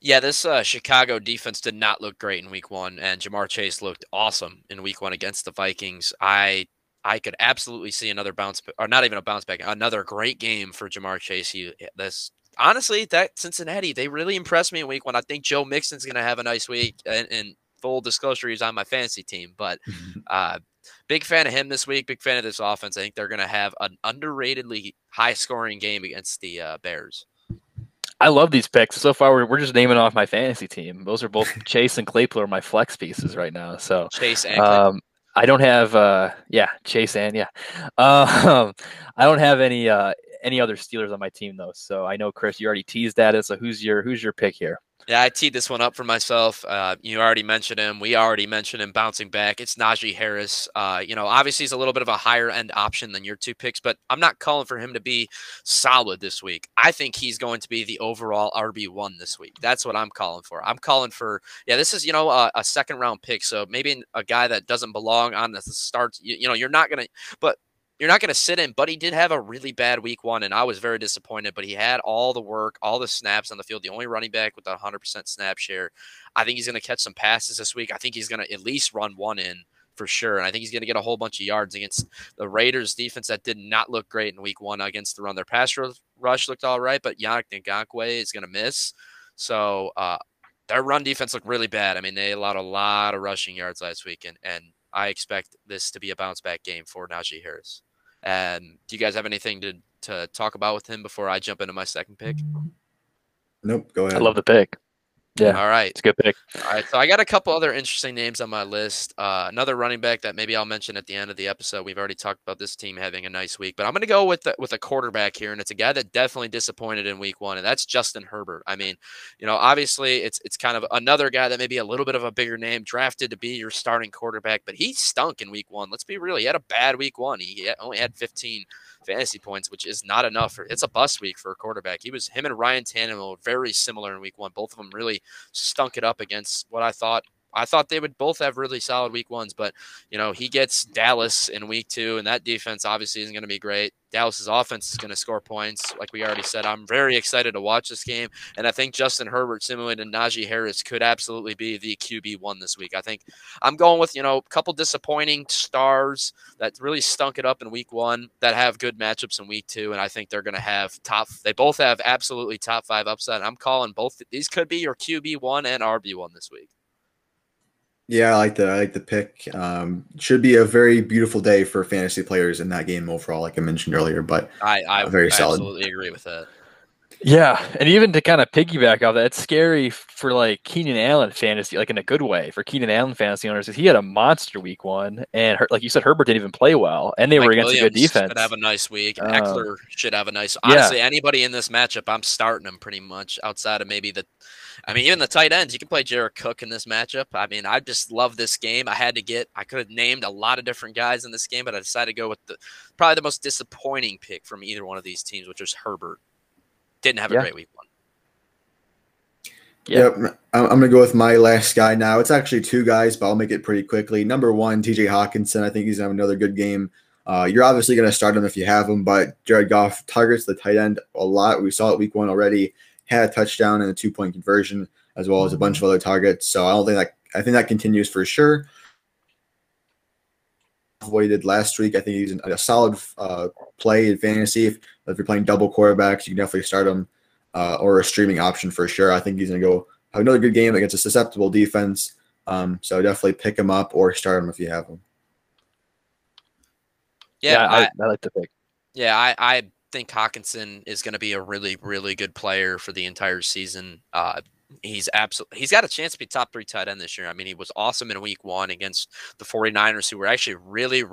Yeah, this uh, Chicago defense did not look great in Week One, and Ja'Marr Chase looked awesome in Week One against the Vikings. I I could absolutely see another bounce, or not even a bounce back, another great game for Ja'Marr Chase. He this honestly that Cincinnati they really impressed me in Week One. I think Joe Mixon's going to have a nice week, and, and full disclosure, he's on my fantasy team, but uh, big fan of him this week. Big fan of this offense. I think they're going to have an underratedly high scoring game against the uh, Bears. I love these picks. So far, we're, we're just naming off my fantasy team. Those are both Chase and Claypool are my flex pieces right now. So Chase and um, I don't have, uh, yeah, Chase and yeah, um, I don't have any uh, any other Steelers on my team though. So I know Chris, you already teased at. So who's your who's your pick here? Yeah, I teed this one up for myself. Uh, you already mentioned him. We already mentioned him bouncing back. It's Najee Harris. Uh, you know, obviously he's a little bit of a higher end option than your two picks, but I'm not calling for him to be solid this week. I think he's going to be the overall RB one this week. That's what I'm calling for. I'm calling for yeah. This is you know a, a second round pick, so maybe a guy that doesn't belong on the start. You, you know, you're not gonna, but you're not going to sit in, but he did have a really bad week one, and I was very disappointed. But he had all the work, all the snaps on the field, the only running back with a 100% snap share. I think he's going to catch some passes this week. I think he's going to at least run one in for sure. And I think he's going to get a whole bunch of yards against the Raiders defense that did not look great in week one against the run. Their pass rush looked all right, but Yannick Ngakoue is going to miss. So uh, their run defense looked really bad. I mean, they allowed a lot of rushing yards last week, and, and I expect this to be a bounce back game for Najee Harris. And do you guys have anything to, to talk about with him before I jump into my second pick? Nope. Go ahead. I love the pick. Yeah. All right. It's a good pick. All right. So I got a couple other interesting names on my list. Uh, another running back that maybe I'll mention at the end of the episode. We've already talked about this team having a nice week, but I'm going to go with the, with a quarterback here, and it's a guy that definitely disappointed in week one, and that's Justin Herbert. I mean, you know, obviously it's it's kind of another guy that may be a little bit of a bigger name, drafted to be your starting quarterback, but he stunk in week one. Let's be real. He had a bad week one. He only had 15 fantasy points, which is not enough. For, it's a bust week for a quarterback. He was him and Ryan Tannehill were very similar in week one. Both of them really stunk it up against what I thought I thought they would both have really solid week ones, but you know, he gets Dallas in week two, and that defense obviously isn't going to be great. Dallas's offense is going to score points, like we already said. I'm very excited to watch this game, and I think Justin Herbert, similar and Najee Harris, could absolutely be the QB one this week. I think I'm going with you know a couple disappointing stars that really stunk it up in week one that have good matchups in week two, and I think they're going to have top. They both have absolutely top five upside. I'm calling both. These could be your QB one and RB one this week. Yeah, I like the I like the pick. Um, should be a very beautiful day for fantasy players in that game overall, like I mentioned earlier. But I, I very I solid. absolutely agree with that. Yeah, and even to kind of piggyback off that, it's scary for like Keenan Allen fantasy, like in a good way for Keenan Allen fantasy owners. Is he had a monster week one, and her, like you said, Herbert didn't even play well, and they Mike were against Williams a good defense. Should have a nice week. Um, Ekeler should have a nice. Honestly, yeah. anybody in this matchup, I'm starting them pretty much outside of maybe the I mean, even the tight ends, you can play Jared Cook in this matchup. I mean, I just love this game. I had to get, I could have named a lot of different guys in this game, but I decided to go with the probably the most disappointing pick from either one of these teams, which was Herbert. Didn't have a yeah. great week one. Yep. yep. I'm going to go with my last guy now. It's actually two guys, but I'll make it pretty quickly. Number one, TJ Hockenson. I think he's going to have another good game. Uh, you're obviously going to start him if you have him, but Jared Goff targets the tight end a lot. We saw it week one already had a touchdown and a two point conversion, as well as a bunch of other targets. So I don't think that I think that continues for sure. What he did last week, I think he's a solid uh, play in fantasy. If, if, you're playing double quarterbacks, you can definitely start him uh, or a streaming option for sure. I think he's going to go have another good game against a susceptible defense. Um, so definitely pick him up or start him if you have him. Yeah, yeah I, I, I, like the pick. Yeah, I, I think Hockenson is going to be a really, really good player for the entire season. Uh, he's absolutely he's got a chance to be top three tight end this year. I mean, he was awesome in week one against the 49ers, who were actually really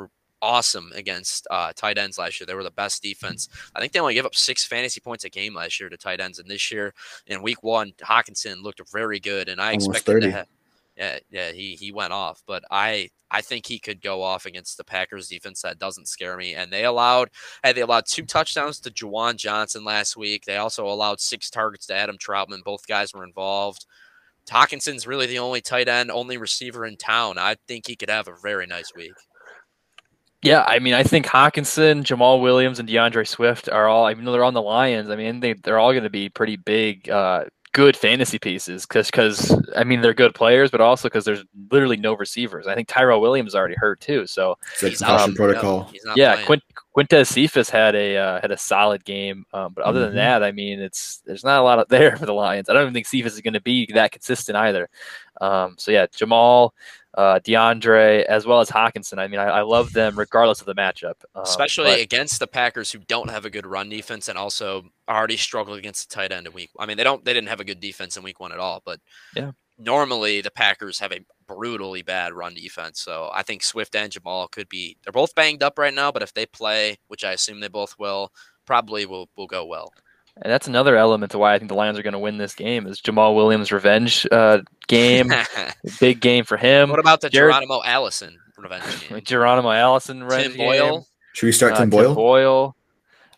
awesome against uh, tight ends last year. They were the best defense. I think they only gave up six fantasy points a game last year to tight ends, and this year in week one, Hockenson looked very good, and I Almost expected 30. to have. Yeah, yeah, he he went off, but I I think he could go off against the Packers defense. That doesn't scare me. And they allowed hey, they allowed two touchdowns to Juwan Johnson last week. They also allowed six targets to Adam Trautman. Both guys were involved. Hockenson's really the only tight end, only receiver in town. I think he could have a very nice week. Yeah, I mean, I think Hockenson, Jamaal Williams, and D'Andre Swift are all, I though they're on the Lions, I mean, they, they're all going to be pretty big, uh, good fantasy pieces because, because I mean, they're good players, but also because there's literally no receivers. I think Tyrell Williams already hurt too. So, It's like He's concussion protocol. He's not yeah, playing. Quint, Quintez Cephus had a uh, had a solid game, um, but other Mhm. than that, I mean, it's there's not a lot out there for the Lions. I don't even think Cephus is going to be that consistent either. Um, so yeah, Jamaal, uh, D'Andre, as well as Hockenson. I mean, I, I love them regardless of the matchup, um, especially but- against the Packers, who don't have a good run defense and also already struggled against the tight end in week. I mean, they don't they didn't have a good defense in week one at all, but Yeah. normally the Packers have a brutally bad run defense. So I think Swift and Jamaal could be they're both banged up right now, but if they play, which I assume they both will, probably will will go well. And that's another element to why I think the Lions are going to win this game is Jamaal Williams' revenge uh, game. Big game for him. what about the Jared- Geronimo Allison revenge game? Geronimo Allison revenge Tim Boyle, game. Should we start Uh, Tim Boyle? Boyle.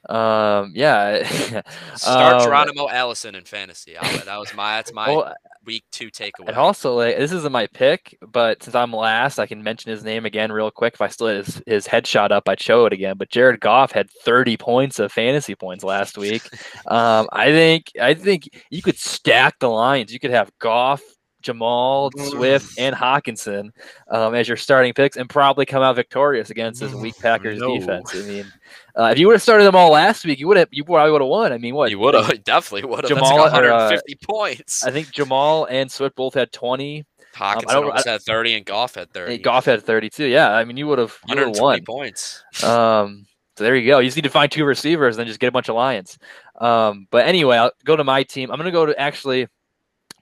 Um, yeah. start Um, Geronimo Allison in fantasy. I'll- that was my that's my Well, week two takeaway. and also, like, this isn't my pick, but since I'm last, I can mention his name again real quick. If I still had his, his headshot up, I'd show it again. But Jared Goff had 30 points of fantasy points last week. um, I think I think you could stack the Lions. You could have Goff, Jamaal, Swift, and Hockenson um, as your starting picks, and probably come out victorious against this weak Packers No. defense. I mean, uh, if you would have started them all last week, you would have you probably would have won. I mean, what you would have definitely would have. Jamaal- like or, uh, 150 points. I think Jamaal and Swift both had 20. Hockenson don't- almost had 30 and Goff had 30. Goff had 32. Yeah, I mean, you would have you would have 120 won. points. Um, so there you go. You just need to find two receivers and then just get a bunch of Lions. Um, but anyway, I'll go to my team. I'm going to go to actually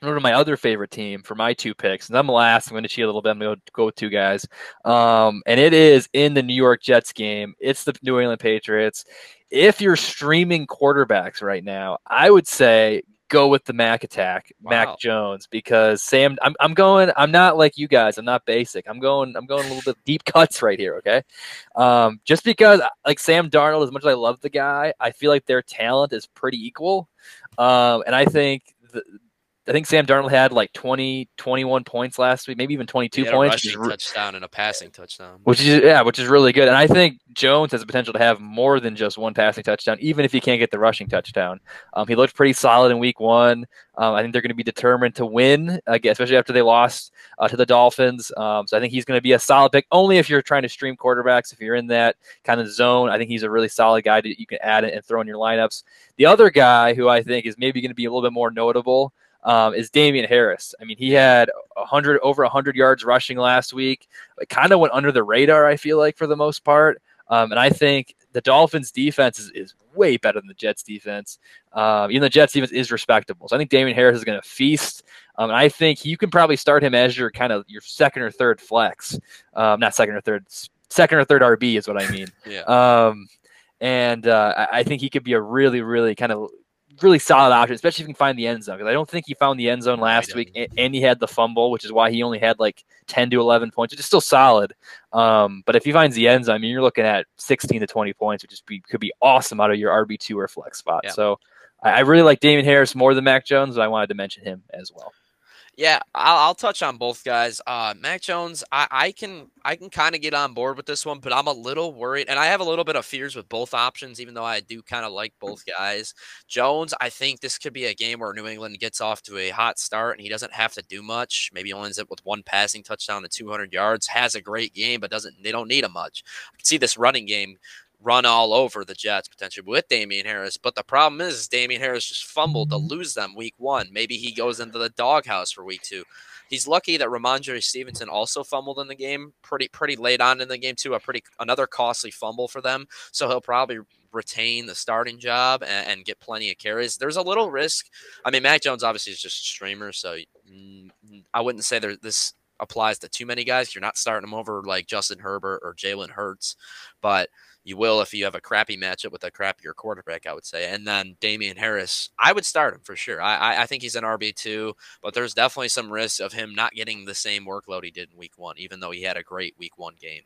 Go to my other favorite team for my two picks. And I'm last. I'm going to cheat a little bit. I'm going to go with two guys. Um, and it is in the New York Jets game. It's the New England Patriots. If you're streaming quarterbacks right now, I would say go with the Mac attack, Wow. Mac Jones, because Sam. I'm, I'm going. I'm not like you guys. I'm not basic. I'm going. I'm going a little bit deep cuts right here. Okay. Um, just because like Sam Darnold, as much as I love the guy, I feel like their talent is pretty equal. Um, and I think the, I think Sam Darnold had like 20, 21 points last week, maybe even 22 He had a points, which is, touchdown and a passing touchdown. which is yeah, which is really good. And I think Jones has the potential to have more than just one passing touchdown, even if he can't get the rushing touchdown. Um, he looked pretty solid in week one. Um, I think they're going to be determined to win, again, especially after they lost uh, to the Dolphins. Um, so I think he's going to be a solid pick, only if you're trying to stream quarterbacks. If you're in that kind of zone, I think he's a really solid guy that you can add it and throw in your lineups. The other guy who I think is maybe going to be a little bit more notable um, is Damien Harris. I mean, he had 100 over 100 yards rushing last week. It kind of went under the radar, I feel like, for the most part. Um, and I think the Dolphins' defense is, is way better than the Jets' defense. Um, even the Jets' defense is respectable. So I think Damien Harris is going to feast. Um, and I think you can probably start him as your kind of your second or third flex. Um, not second or third, second or third RB is what I mean. Yeah. Um, and uh, I, I think he could be a really, really kind of really solid option, especially if you can find the end zone. Because I don't think he found the end zone last week, and, and he had the fumble, which is why he only had like ten to eleven points, which is still solid. Um, but if he finds the end zone, I mean, you're looking at sixteen to twenty points, which is be, could be awesome out of your RB two or flex spot. Yeah. So I, I really like Damien Harris more than Mac Jones. But I wanted to mention him as well. Yeah, I'll, I'll touch on both guys. Uh, Mac Jones, I, I can I can kind of get on board with this one, but I'm a little worried, and I have a little bit of fears with both options, even though I do kind of like both guys. Jones, I think this could be a game where New England gets off to a hot start, and he doesn't have to do much. Maybe he only ends up with one passing touchdown and 200 yards. Has a great game, but doesn't they don't need him much. I can see this running game run all over the Jets potentially with Damien Harris. But the problem is, is Damien Harris just fumbled to mm-hmm. lose them week one. Maybe he goes into the doghouse for week two. He's lucky that Rhamondre Stevenson also fumbled in the game pretty pretty late on in the game too. A pretty another costly fumble for them. So he'll probably retain the starting job and, and get plenty of carries. There's a little risk. I mean, Mac Jones obviously is just a streamer, so I wouldn't say there's this applies to too many guys. You're not starting them over like Justin Herbert or Jalen Hurts, but you will if you have a crappy matchup with a crappier quarterback, I would say. And then Damien Harris, I would start him for sure. I, I think he's an RB2, but there's definitely some risk of him not getting the same workload he did in week one, even though he had a great week one game.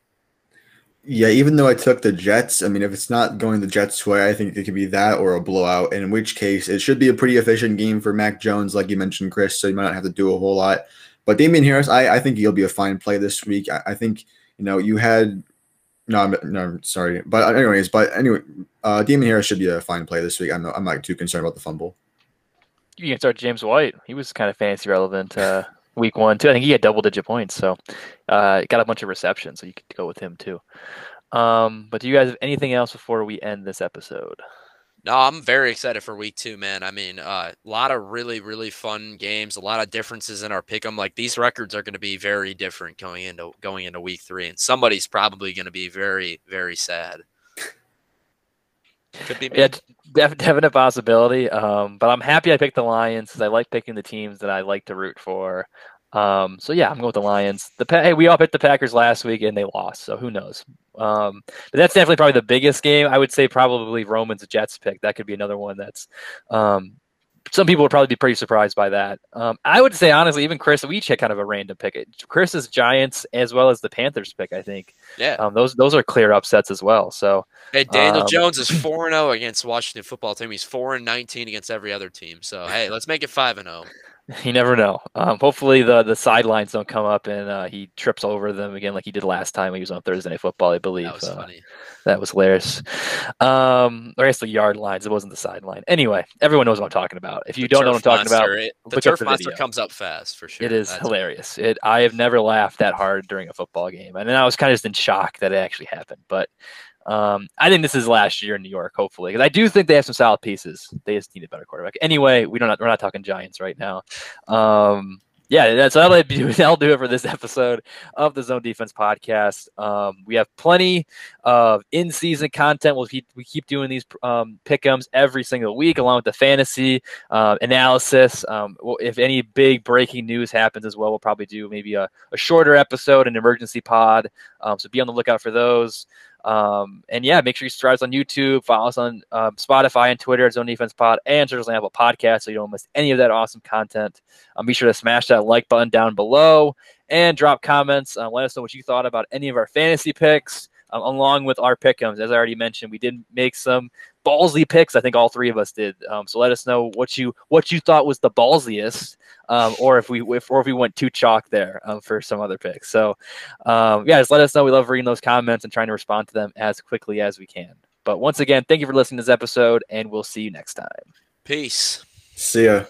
Yeah, even though I took the Jets, I mean, if it's not going the Jets' way, I think it could be that or a blowout. In which case, it should be a pretty efficient game for Mac Jones, like you mentioned, Chris. So you might not have to do a whole lot. But Damien Harris, I, I think he'll be a fine play this week. I, I think you know you had no, I'm, no, sorry, but anyways, but anyway, uh, Damien Harris should be a fine play this week. I'm not, I'm not too concerned about the fumble. You can start James White. He was kind of fantasy relevant uh, week one too. I think he had double digit points, so uh, got a bunch of receptions, so you could go with him too. Um, but do you guys have anything else before we end this episode? No, I'm very excited for week two, man. I mean, a uh, lot of really, really fun games, a lot of differences in our pick 'em. Like these records are going to be very different going into going into week three, and somebody's probably going to be very, very sad. Could be me. yeah, def- definite possibility. Um, but I'm happy I picked the Lions because I like picking the teams that I like to root for. Um, so yeah, I'm going with the Lions. The hey, we all picked the Packers last week and they lost, so who knows? Um, but that's definitely probably the biggest game. I would say probably Roman's Jets pick. That could be another one that's. Um, some people would probably be pretty surprised by that. Um, I would say honestly, even Chris, we each had kind of a random pick. Chris's Giants as well as the Panthers pick. I think. Yeah. Um, those those are clear upsets as well. So. Hey, Daniel um, Jones is four and zero oh against Washington football team. He's four and nineteen against every other team. So hey, let's make it five and zero. You never know. Um, hopefully the the sidelines don't come up and uh, he trips over them again like he did last time when he was on Thursday Night Football, I believe. That was uh, funny. That was hilarious. Um, or I guess the yard lines. It wasn't the sideline. Anyway, everyone knows what I'm talking about. If you the don't know what I'm talking monster, about, it, the turf the monster comes up fast for sure. It is That's hilarious. It. I have never laughed that hard during a football game, and then I was kind of just in shock that it actually happened. But um, I think this is last year in New York, hopefully, because I do think they have some solid pieces. They just need a better quarterback. Anyway, we don't. We're not talking Giants right now. Um, yeah, that's I'll do. I'll do it for this episode of the Zone Defense Podcast. Um, we have plenty of in-season content. We'll keep, we keep doing these um, pick'ems every single week, along with the fantasy uh, analysis. Um, if any big breaking news happens as well, we'll probably do maybe a, a shorter episode, an emergency pod. Um, so be on the lookout for those. Um, and yeah, make sure you subscribe us on YouTube, follow us on um, Spotify and Twitter at Zone Defense Pod, and on Apple Podcast so you don't miss any of that awesome content. Um, be sure to smash that like button down below and drop comments. Uh, let us know what you thought about any of our fantasy picks, um, along with our pickums. As I already mentioned, we did make some ballsy picks. I think all three of us did. Um, so let us know what you what you thought was the ballsiest, um, or if we if or if we went too chalk there um, for some other picks. So um, yeah, just let us know. We love reading those comments and trying to respond to them as quickly as we can. But once again, thank you for listening to this episode, and we'll see you next time. Peace. See ya.